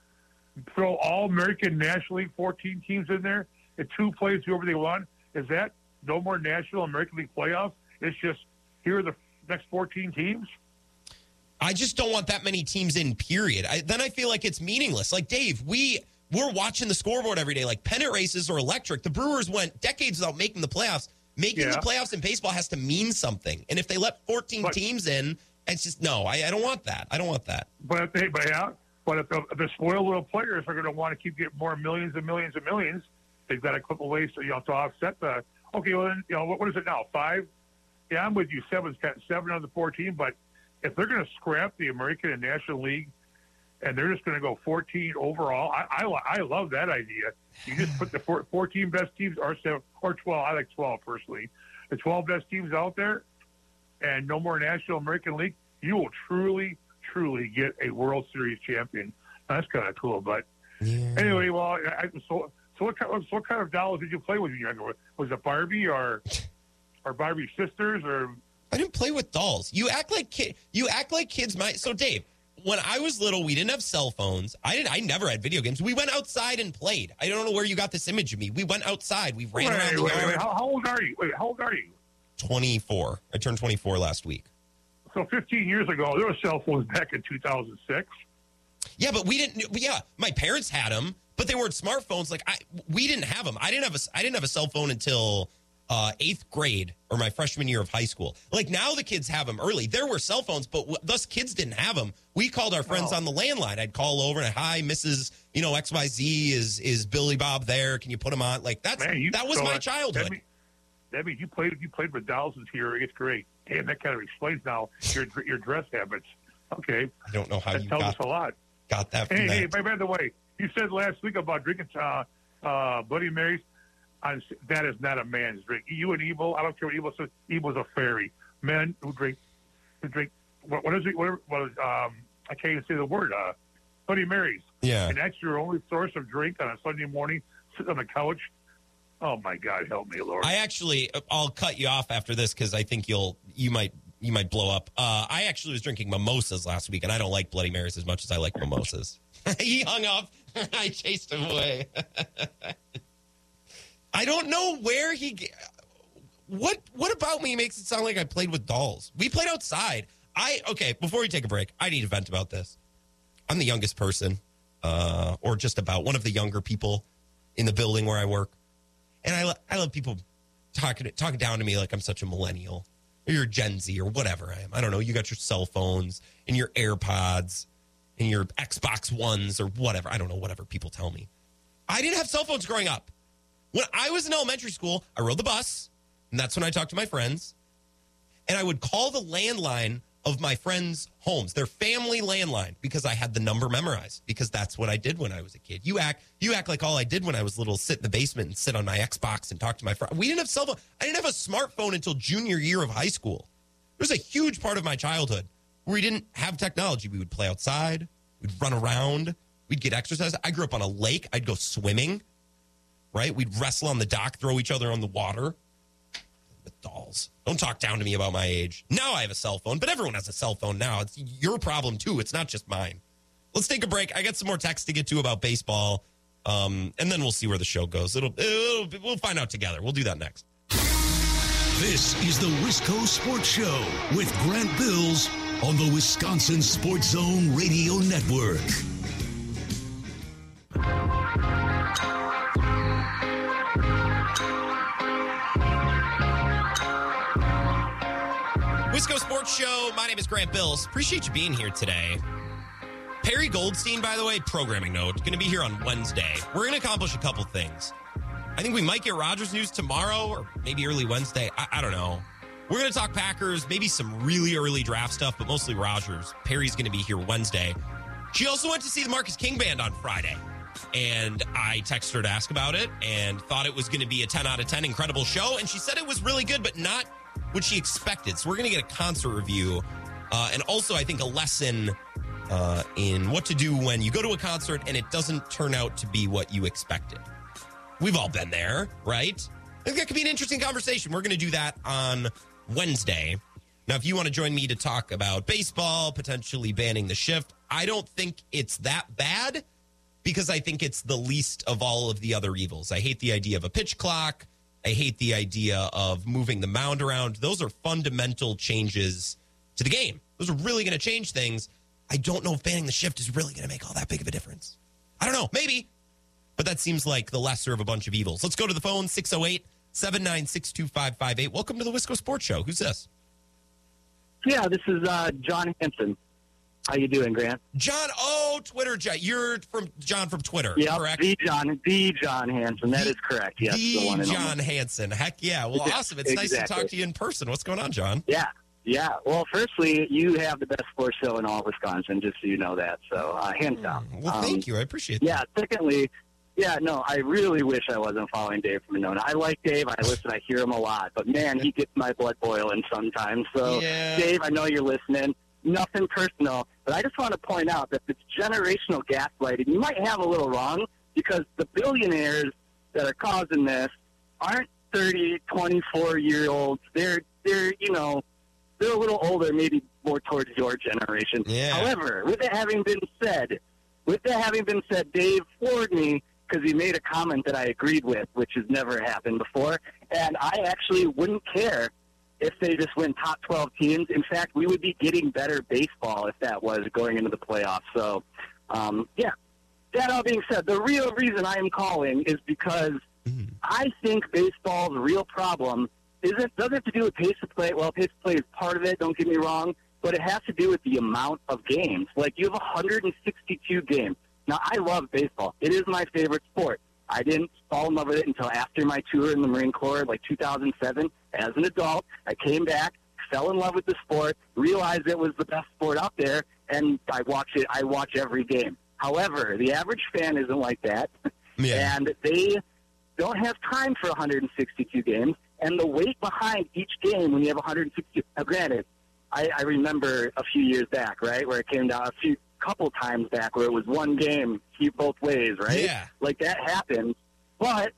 throw all American National League 14 teams in there and two plays whoever they want? Is that no more National American League playoffs? It's just here are the next 14 teams. I just don't want that many teams in. Period. I, then I feel like it's meaningless. Like Dave, we we're watching the scoreboard every day. Like pennant races are electric. The Brewers went decades without making the playoffs. Making Yeah. the playoffs in baseball has to mean something. And if they let 14 But- teams in, It's just no. I, I don't want that. I don't want that. But if they, but yeah, but if the, if the spoiled little players are going to want to keep getting more millions and millions and millions, they've got a couple ways to you know to offset the. Okay, well then you know what, what is it now? Five? Yeah, I'm with you. Seven's got seven on the fourteen. But if they're going to scrap the American and National League, and they're just going to go 14 overall, I, I I love that idea. You just put the four, 14 best teams or seven or 12. I like 12 personally. The 12 best teams out there, and no more National American League. You will truly, truly get a World Series champion. That's kind of cool. But anyway, well, I, so so what kind of, so what kind of dolls did you play with when you were younger? Was it Barbie or or Barbie sisters or? I didn't play with dolls. You act like kid. You act like kids might. So Dave, when I was little, we didn't have cell phones. I didn't. I never had video games. We went outside and played. I don't know where you got this image of me. We went outside. We ran wait, around the wait, yard. wait, how, how old are you? Wait, how old are you? Twenty four. I turned twenty four last week. So 15 years ago, there were cell phones back in 2006. Yeah, but we didn't. Yeah, my parents had them, but they weren't smartphones. Like I, we didn't have them. I didn't have a. I didn't have a cell phone until uh, eighth grade or my freshman year of high school. Like now, the kids have them early. There were cell phones, but w- thus kids didn't have them. We called our friends Oh. on the landline. I'd call over and hi, Mrs. You know X Y Z is is Billy Bob there? Can you put him on? Like that's Man, you, that was so my childhood. That means, that means you played you played with dolls until your eighth grade. Damn, that kind of explains now your your dress habits. Okay, I don't know how that you tells got us a lot. got that from Hey, that. hey, by, by the way, you said last week about drinking uh, uh, Bloody Marys. I, that is not a man's drink. You and Ebo, I don't care what Ebo says. Ebo's a fairy. Men who drink, who drink. What, what is it? What, what is, um, I can't even say the word. Uh, Bloody Marys. Yeah. And that's your only source of drink on a Sunday morning, sitting on the couch. Oh my God, help me, Lord. I actually, I'll cut you off after this because I think you'll, you might, you might blow up. Uh, I actually was drinking mimosas last week, and I don't like Bloody Marys as much as I like mimosas. he hung up. I chased him away. I don't know where he. What What about me makes it sound like I played with dolls? We played outside. I okay. Before we take a break, I need to vent about this. I'm the youngest person, uh, or just about one of the younger people in the building where I work. And I, I love people talking talking down to me like I'm such a millennial or you're Gen Z or whatever I am. I don't know. You got your cell phones and your AirPods and your Xbox Ones or whatever. I don't know, whatever people tell me. I didn't have cell phones growing up. When I was in elementary school, I rode the bus, and that's when I talked to my friends. And I would call the landline of my friends' homes, their family landline, because I had the number memorized. Because that's what I did when I was a kid. You act, you act like all I did when I was little, sit in the basement and sit on my Xbox and talk to my friend. We didn't have cell phone. I didn't have a smartphone until junior year of high school. It was a huge part of my childhood where we didn't have technology. We would play outside, we'd run around, we'd get exercise. I grew up on a lake. I'd go swimming, right? We'd wrestle on the dock, throw each other on the water with dolls. Don't talk down to me about my age. Now I have a cell phone, but everyone has a cell phone now. It's your problem too. It's not just mine. Let's take a break. I got some more text to get to about baseball, um, and then we'll see where the show goes. It'll, it'll we'll find out together. We'll do that next. This is the Wisco Sports Show with Grant Bills on the Wisconsin Sports Zone Radio Network. Wisco Sports Show. My name is Grant Bills. Appreciate you being here today. Perry Goldstein, by the way, programming note, going to be here on Wednesday. We're going to accomplish a couple things. I think we might get Rodgers news tomorrow or maybe early Wednesday. I, I don't know. We're going to talk Packers, maybe some really early draft stuff, but mostly Rodgers. Perry's going to be here Wednesday. She also went to see the Marcus King Band on Friday. And I texted her to ask about it and thought it was going to be a 10 out of 10 incredible show. And she said it was really good, but not what she expected. So we're going to get a concert review. Uh, and also, I think, a lesson uh, in what to do when you go to a concert and it doesn't turn out to be what you expected. We've all been there, right? I think that could be an interesting conversation. We're going to do that on Wednesday. Now, if you want to join me to talk about baseball, potentially banning the shift, I don't think it's that bad because I think it's the least of all of the other evils. I hate the idea of a pitch clock. I hate the idea of moving the mound around. Those are fundamental changes to the game. Those are really going to change things. I don't know if banning the shift is really going to make all that big of a difference. I don't know. Maybe. But that seems like the lesser of a bunch of evils. Let's go to the phone 608 796 2558. Welcome to the Wisco Sports Show. Who's this? Yeah, this is uh, John Hanson. How you doing, Grant? John, oh, Twitter. John. You're from John from Twitter, Yeah, correct? the John, the John Hanson. That The- is correct. Yes, the the one John. Hanson. Heck yeah. Well, Yeah, awesome. It's nice to talk to you in person. What's going on, John? Yeah, yeah. Well, firstly, you have the best sports show in all of Wisconsin, just so you know that. So, uh, hands down. Well, Um, thank you. I appreciate that. Yeah. Secondly, yeah, no, I really wish I wasn't following Dave from Monona. I like Dave. I listen. I hear him a lot, but man, he gets my blood boiling sometimes. So, Yeah. Dave, I know you're listening. Nothing personal, but I just want to point out that it's generational gaslighting. You might have a little wrong because the billionaires that are causing this aren't 30, 24 year olds. They're they're you know they're a little older, maybe more towards your generation. Yeah. However, with that having been said, with that having been said, Dave floored me because he made a comment that I agreed with, which has never happened before, and I actually wouldn't care if they just win top 12 teams. In fact, we would be getting better baseball if that was going into the playoffs. So, um, yeah. That all being said, the real reason I am calling is because I think baseball's real problem isn't doesn't have to do with pace of play. Well, pace of play is part of it. Don't get me wrong, but it has to do with the amount of games. Like you have 162 games. Now, I love baseball. It is my favorite sport. I didn't fall in love with it until after my tour in the Marine Corps, like 2007. As an adult, I came back, fell in love with the sport, realized it was the best sport out there, and I watch it. I watch every game. However, the average fan isn't like that, Yeah. and they don't have time for 162 games. And the weight behind each game when you have 162. Now, granted, I, I remember a few years back, right, where it came down a few couple times back where it was one game, keep both ways, right? Yeah. Like that happens, but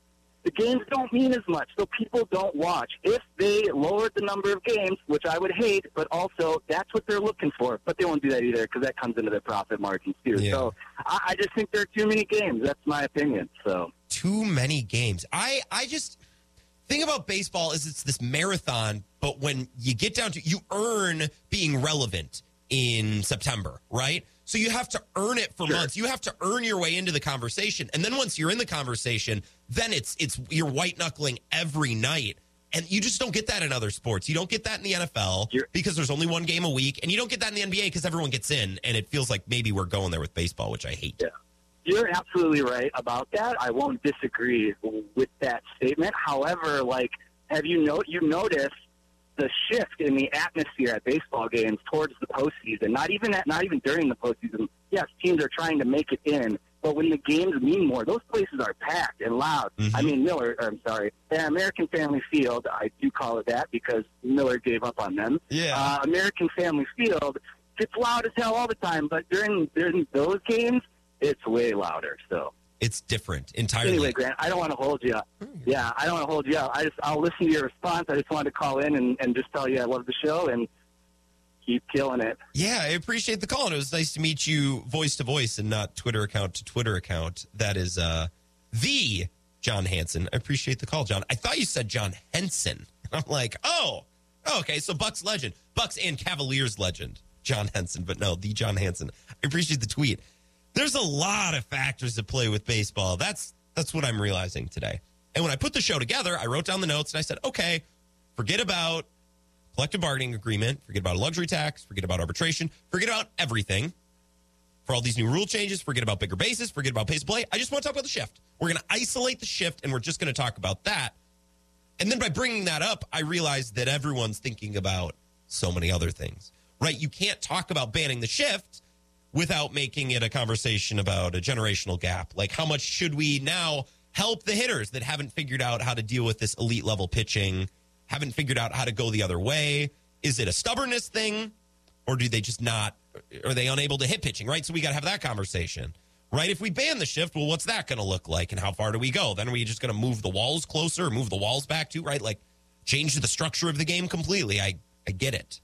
the games don't mean as much, so people don't watch. If they lowered the number of games, which I would hate, but also that's what they're looking for. But they won't do that either because that comes into their profit margins too. Yeah. So I, I just think there are too many games. That's my opinion. So too many games. I I just thing about baseball is it's this marathon, but when you get down to you earn being relevant in September, right? So you have to earn it for months. You have to earn your way into the conversation. And then once you're in the conversation, then it's it's you're white knuckling every night. And you just don't get that in other sports. You don't get that in the NFL because there's only one game a week, and you don't get that in the NBA because everyone gets in, and it feels like maybe we're going there with baseball, which I hate. Yeah. You're absolutely right about that. I won't disagree with that statement. However, like, have you know you noticed the shift in the atmosphere at baseball games towards the postseason? Not even at, not even during the postseason. Yes, teams are trying to make it in, but when the games mean more, those places are packed and loud. I mean, Miller. Or, I'm sorry, American Family Field. I do call it that because Miller gave up on them. Yeah. Uh, American Family Field. It's loud as hell all the time, but during during those games, it's way louder. So It's different entirely. anyway, Grant, I don't want to hold you up. Yeah, I don't want to hold you up. I just I'll listen to your response. I just wanted to call in and, and just tell you I love the show and keep killing it. Yeah, I appreciate the call, and it was nice to meet you voice to voice and not Twitter account to Twitter account. That is uh, the John Hanson. I appreciate the call, John. I thought you said John Henson. I'm like, oh, oh, okay. So Bucks legend, Bucks and Cavaliers legend, John Henson, but no, the John Hanson. I appreciate the tweet. There's a lot of factors that play with baseball. That's that's what I'm realizing today. And when I put the show together, I wrote down the notes and I said, okay, forget about collective bargaining agreement, forget about a luxury tax, forget about arbitration, forget about everything. For all these new rule changes, forget about bigger bases, forget about pace play. I just want to talk about the shift. We're going to isolate the shift and we're just going to talk about that. And then by bringing that up, I realized that everyone's thinking about so many other things, right? You can't talk about banning the shift without making it a conversation about a generational gap. Like, how much should we now help the hitters that haven't figured out how to deal with this elite level pitching, haven't figured out how to go the other way? Is it a stubbornness thing, or do they just not? Are they unable to hit pitching? Right. So we got to have that conversation. Right. If we ban the shift, well, what's that going to look like, and how far do we go? Then are we just going to move the walls closer, move the walls back too? Right. Like change the structure of the game completely. I I get it.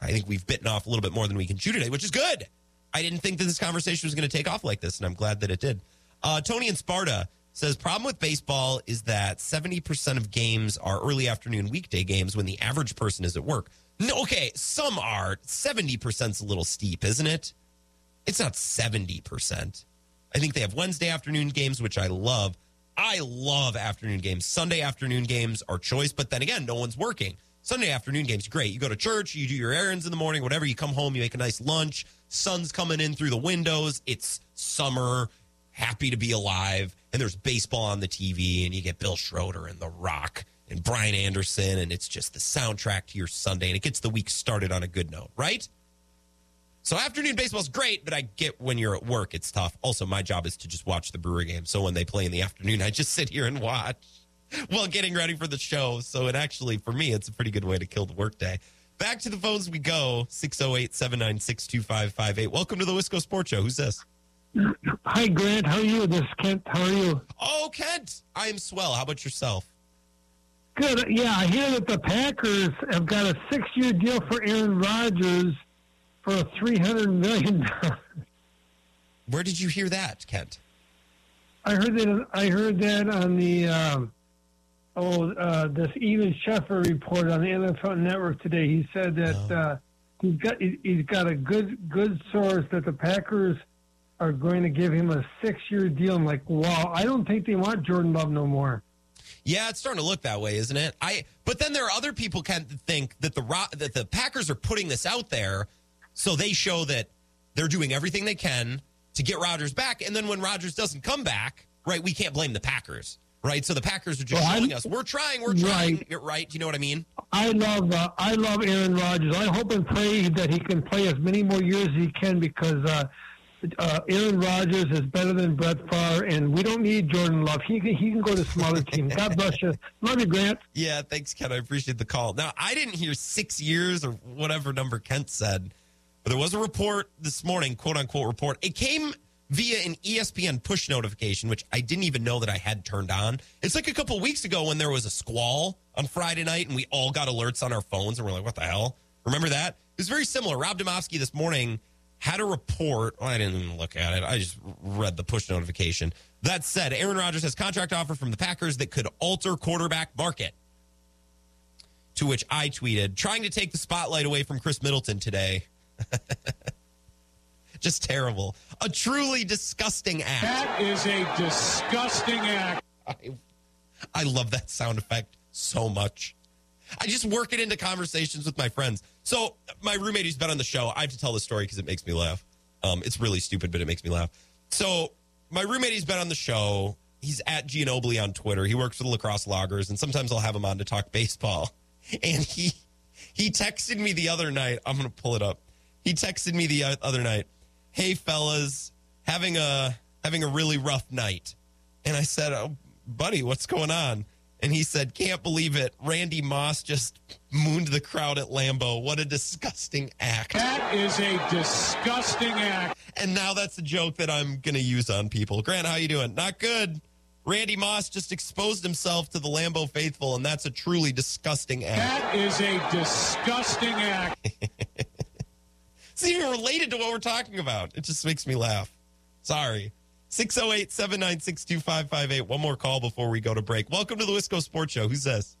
I think we've bitten off a little bit more than we can chew today, which is good. I didn't think that this conversation was going to take off like this, and I'm glad that it did. Uh, Tony in Sparta says problem with baseball is that 70% of games are early afternoon weekday games when the average person is at work. No, okay, some are. 70% is a little steep, isn't it? It's not 70%. I think they have Wednesday afternoon games, which I love. I love afternoon games. Sunday afternoon games are choice, but then again, no one's working. Sunday afternoon games, great. You go to church, you do your errands in the morning, whatever. You come home, you make a nice lunch. Sun's coming in through the windows. It's summer, happy to be alive. And there's baseball on the TV, and you get Bill Schroeder and The Rock and Brian Anderson, and it's just the soundtrack to your Sunday, and it gets the week started on a good note, right? So afternoon baseball's great, but I get when you're at work, it's tough. Also, my job is to just watch the Brewer game. So when they play in the afternoon, I just sit here and watch while getting ready for the show. So it actually, for me, it's a pretty good way to kill the workday. Back to the phones we go 608 796 2558. Welcome to the Wisco Sports Show. Who's this? Hi, Grant. How are you? This is Kent. How are you? Oh, Kent. I am swell. How about yourself? Good. Yeah, I hear that the Packers have got a six-year deal for Aaron Rodgers for a three hundred million dollars. Where did you hear that, Kent? I heard that. I heard that on the um, oh uh, this Even Sheffer report on the NFL Network today. He said that uh, he's got he- he's got a good good source that the Packers are going to give him a six-year deal. I'm like, wow. I don't think they want Jordan Love no more. Yeah, it's starting to look that way, isn't it? I but then there are other people can think that the that the Packers are putting this out there so they show that they're doing everything they can to get Rodgers back, and then when Rodgers doesn't come back, right, we can't blame the Packers, right? So the Packers are just Well, I'm- showing us we're trying, we're trying, Right. Right? You know what I mean? I love uh, I love Aaron Rodgers. I hope and pray that he can play as many more years as he can because uh, uh, Aaron Rodgers is better than Brett Favre, and we don't need Jordan Love. He can, he can go to some other teams. God bless you. Love you, Grant. Yeah, thanks, Ken. I appreciate the call. Now, I didn't hear six years or whatever number Kent said, but there was a report this morning, quote unquote report. It came via an ESPN push notification, which I didn't even know that I had turned on. It's like a couple weeks ago when there was a squall on Friday night and we all got alerts on our phones and we're like, what the hell? Remember that? It was very similar. Rob Demovsky this morning had a report. Well, I didn't even look at it. I just read the push notification. That said, Aaron Rodgers has contract offer from the Packers that could alter quarterback market. To which I tweeted, trying to take the spotlight away from Khris Middleton today. Just terrible. A truly disgusting act. That is a disgusting act. I, I love that sound effect so much. I just work it into conversations with my friends. So my roommate who's been on the show, I have to tell the story because it makes me laugh. Um, it's really stupid, but it makes me laugh. So my roommate who's been on the show, he's at Gianobili on Twitter. He works for the La Crosse Loggers, and sometimes I'll have him on to talk baseball. And he he texted me the other night. I'm going to pull it up. He texted me the other night. Hey fellas, having a having a really rough night. And I said, "Oh, buddy, what's going on?" And he said, "Can't believe it. Randy Moss just mooned the crowd at Lambeau. What a disgusting act." That is a disgusting act. And now that's a joke that I'm going to use on people. Grant, how you doing? Not good. Randy Moss just exposed himself to the Lambeau faithful, and that's a truly disgusting act. That is a disgusting act. It's even related to what we're talking about. It just makes me laugh. Sorry. 608 796 2558. One more call before we go to break. Welcome to the Wisco Sports Show. Who's this?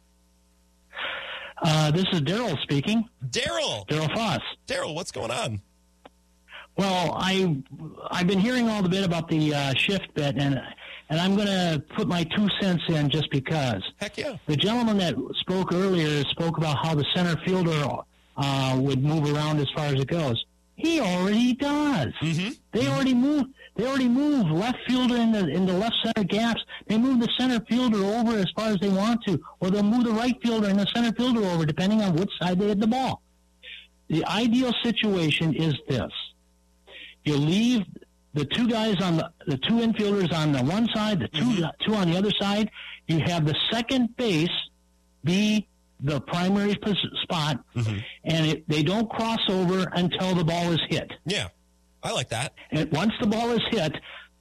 Uh, this is Daryl speaking. Daryl. Daryl Foss. Daryl, what's going on? Well, I I've been hearing all the bit about the uh, shift bet, and and I'm going to put my two cents in just because. Heck yeah. The gentleman that spoke earlier spoke about how the center fielder uh, would move around as far as it goes. He already does. Mm-hmm. They already move. They already move left fielder in the in the left center gaps. They move the center fielder over as far as they want to, or they'll move the right fielder and the center fielder over, depending on which side they hit the ball. The ideal situation is this: you leave the two guys on the the two infielders on the one side, the 2 two on the other side. You have the second base be the primary spot, mm-hmm. and it, they don't cross over until the ball is hit. Yeah, I like that. And once the ball is hit,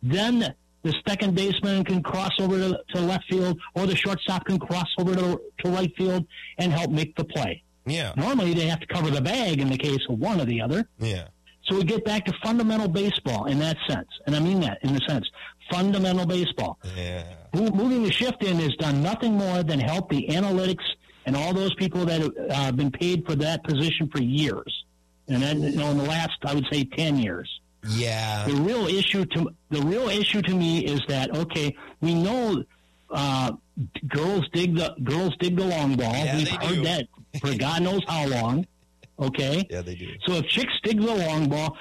then the second baseman can cross over to, to left field, or the shortstop can cross over to, to right field and help make the play. Yeah. Normally, they have to cover the bag in the case of one or the other. Yeah. So we get back to fundamental baseball in that sense, and I mean that in the sense fundamental baseball. Yeah. Moving the shift in has done nothing more than help the analytics and all those people that have uh, been paid for that position for years, and then you know in the last I would say ten years. Yeah. The real issue to the real issue to me is that okay, we know uh, girls dig the girls dig the long ball. Yeah, We've they heard do. that for God knows how long. Okay. Yeah, they do. So if chicks dig the long ball,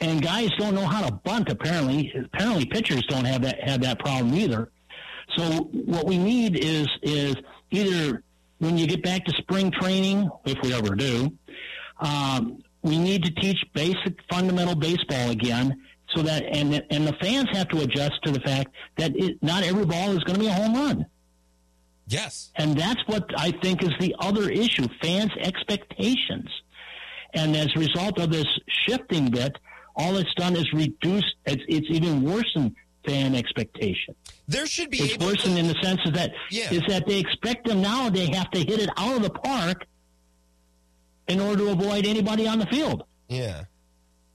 and guys don't know how to bunt, apparently, apparently pitchers don't have that have that problem either. So what we need is is either when you get back to spring training, if we ever do, um, we need to teach basic fundamental baseball again. So that and and the fans have to adjust to the fact that it, not every ball is going to be a home run. Yes. And that's what I think is the other issue fans' expectations. And as a result of this shifting bit, all it's done is reduce, it's, it's even worsened fan expectation. There should be It's worsened to, in the sense of that Yeah. is that they expect them now they have to hit it out of the park in order to avoid anybody on the field. Yeah.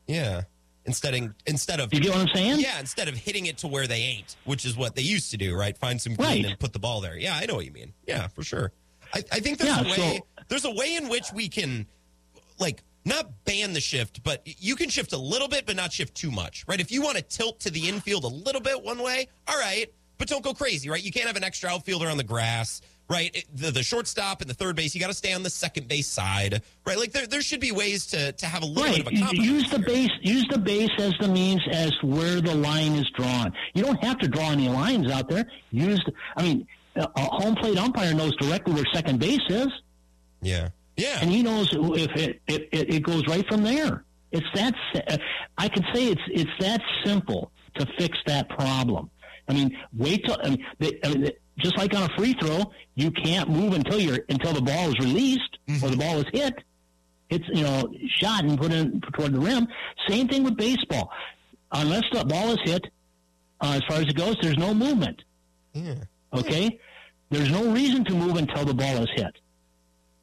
Yeah. Instead of, instead of You get what I'm saying? Yeah, instead of hitting it to where they ain't, which is what they used to do, right? Find some green Right. and put the ball there. Yeah, I know what you mean. Yeah, for sure. I, I think there's Yeah, a way so- there's a way in which we can like not ban the shift, but you can shift a little bit, but not shift too much, right? If you want to tilt to the infield a little bit one way, all right, but don't go crazy, right? You can't have an extra outfielder on the grass, right? The, the shortstop and the third base, you got to stay on the second base side, right? Like there, there should be ways to to have a little Right. bit of a. Use the base. Use the base as the means as where the line is drawn. You don't have to draw any lines out there. Use. The, I mean, a home plate umpire knows directly where second base is, Yeah. Yeah. and he knows if it it, it, it goes right from there. It's that. I could say it's it's that simple to fix that problem. I mean, wait till. I mean, they, I mean, just like on a free throw, you can't move until you're until the ball is released or the ball is hit. It's you know shot and put in toward the rim. Same thing with baseball. Unless the ball is hit, uh, as far as it goes, there's no movement. Yeah. Okay, there's no reason to move until the ball is hit.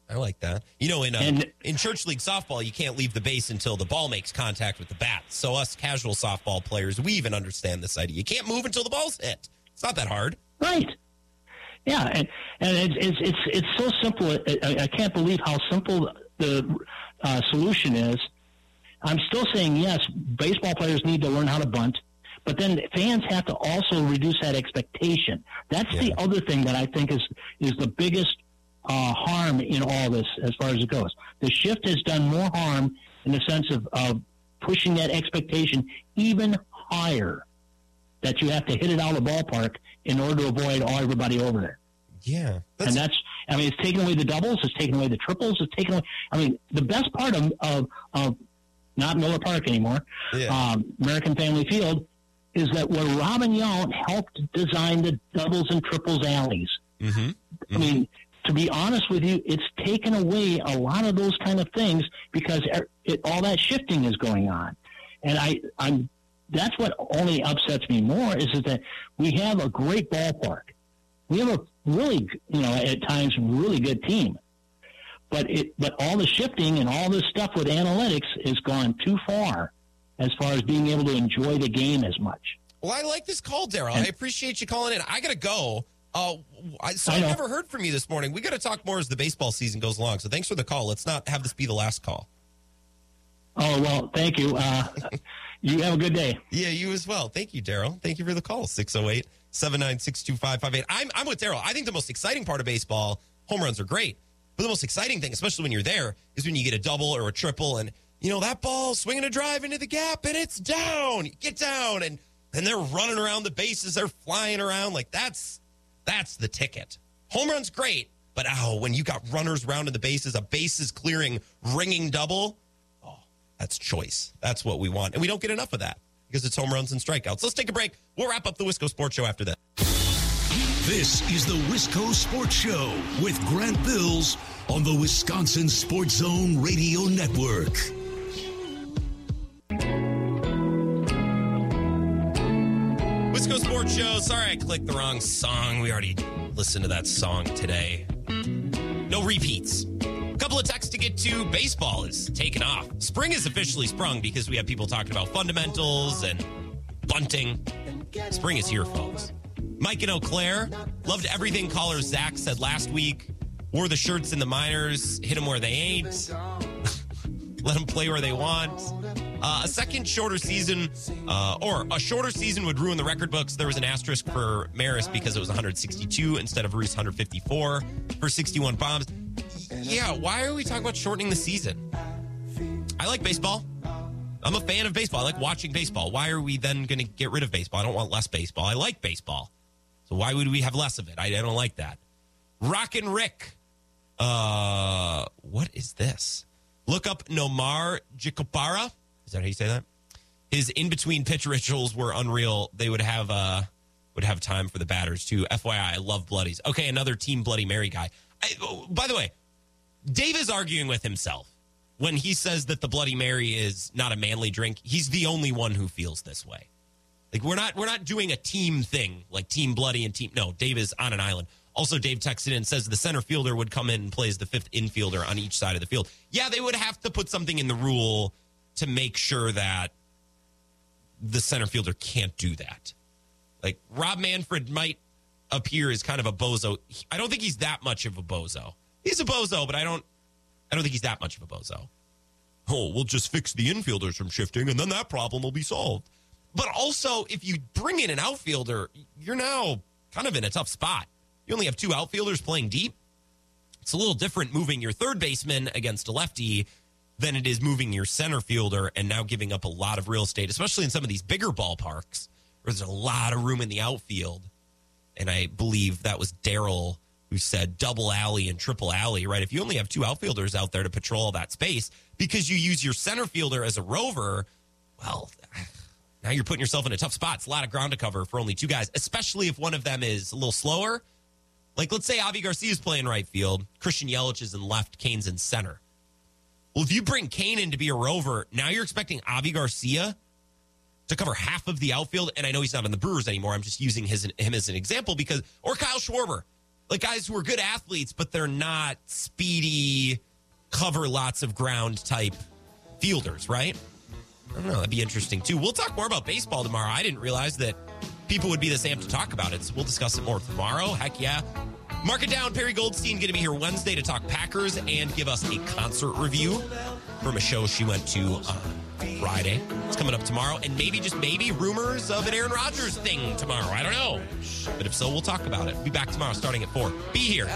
I like that. You know, in uh, And- in church league softball, you can't leave the base until the ball makes contact with the bat. So us casual softball players, we even understand this idea. You can't move until the ball's hit. It's not that hard. Right. Yeah, and and it's it's it's, it's so simple. I, I- can't believe how simple the uh, solution is. I'm still saying yes. Baseball players need to learn how to bunt, but then fans have to also reduce that expectation. That's the other thing that I think is is the biggest uh, harm in all this, as far as it goes. The shift has done more harm in the sense of, of pushing that expectation even higher. That you have to hit it out of the ballpark in order to avoid all everybody over there. Yeah. and that's, I mean, it's taken away the doubles, it's taken away the triples, it's taken away. I mean, the best part of, of, of not Miller Park anymore, um, American Family Field, is that where Robin Yount helped design the doubles and triples alleys. Mm-hmm. I mean, to be honest with you, it's taken away a lot of those kind of things because it, all that shifting is going on, and I, I'm. That's what only upsets me more is, is that we have a great ballpark, we have a really, you know, at times really good team, but it, but all the shifting and all this stuff with analytics has gone too far, as far as being able to enjoy the game as much. Well, I like this call, Daryl. I appreciate you calling in. I got to go. Uh, I, so I I never heard from you this morning. We got to talk more as the baseball season goes along. So thanks for the call. Let's not have this be the last call. Oh well, thank you. Uh, you have a good day. Yeah, you as well. Thank you, Daryl. Thank you for the call. 608 796 2558. I'm I'm with Daryl. I think the most exciting part of baseball, home runs are great. But the most exciting thing, especially when you're there, is when you get a double or a triple and, you know, that ball swinging a drive into the gap and it's down. You get down and and they're running around the bases. They're flying around. Like that's that's the ticket. Home run's great, but oh, when you got runners rounding the bases, a bases clearing, ringing double, oh, that's choice. That's what we want. And we don't get enough of that because it's home runs and strikeouts. Let's take a break. We'll wrap up the Wisco Sports Show after this. This is the Wisco Sports Show with Grant Bills on the Wisconsin Sports Zone Radio Network. Wisco Sports Show. Sorry I clicked the wrong song. We already listened to that song today. No repeats. A Couple of texts to get to. Baseball is taking off. Spring is officially sprung because we have people talking about fundamentals and bunting. Spring is here, folks. Mike and Eau Claire loved everything caller Zach said last week. Wore the shirts in the minors, hit them where they ain't. Let them play where they want. Uh, a second shorter season, uh, or a shorter season would ruin the record books. There was an asterisk for Maris because it was 162 instead of Reese 154 for 61 bombs. Yeah, why are we talking about shortening the season? I like baseball. I'm a fan of baseball. I like watching baseball. Why are we then going to get rid of baseball? I don't want less baseball. I like baseball. So why would we have less of it? I, I don't like that. Rock and Rick. Uh, what is this? Look up Nomar Garciaparra. Is that how you say that? His in between pitch rituals were unreal. They would have uh would have time for the batters too. FYI, I love bloodies. Okay, another team Bloody Mary guy. I, oh, by the way, Dave is arguing with himself when he says that the Bloody Mary is not a manly drink. He's the only one who feels this way. Like we're not we're not doing a team thing like Team Bloody and Team. No, Dave is on an island. Also, Dave texted in and says the center fielder would come in and play as the fifth infielder on each side of the field. Yeah, they would have to put something in the rule to make sure that the center fielder can't do that. Like Rob Manfred might appear as kind of a bozo. I don't think he's that much of a bozo. He's a bozo, but I don't I don't think he's that much of a bozo. Oh, we'll just fix the infielders from shifting and then that problem will be solved. But also, if you bring in an outfielder, you're now kind of in a tough spot. You only have two outfielders playing deep. It's a little different moving your third baseman against a lefty than it is moving your center fielder and now giving up a lot of real estate, especially in some of these bigger ballparks where there's a lot of room in the outfield. And I believe that was Daryl who said double alley and triple alley, right? If you only have two outfielders out there to patrol that space because you use your center fielder as a rover, well, now you're putting yourself in a tough spot. It's a lot of ground to cover for only two guys, especially if one of them is a little slower. Like, let's say Avi Garcia is playing right field, Christian Yelich is in left, Cain's in center. Well, if you bring Cain in to be a rover, now you're expecting Avi Garcia to cover half of the outfield. And I know he's not on the Brewers anymore. I'm just using his him as an example because, or Kyle Schwarber, like guys who are good athletes, but they're not speedy, cover lots of ground type fielders, right? I don't know. That'd be interesting too. We'll talk more about baseball tomorrow. I didn't realize that people would be this amped to talk about it. So we'll discuss it more tomorrow. Heck yeah. Mark it down. Perry Goldstein going to be here Wednesday to talk Packers and give us a concert review from a show she went to on Friday. It's coming up tomorrow, and maybe just maybe rumors of an Aaron Rodgers thing tomorrow. I don't know, but if so, we'll talk about it. Be back tomorrow starting at four. Be here.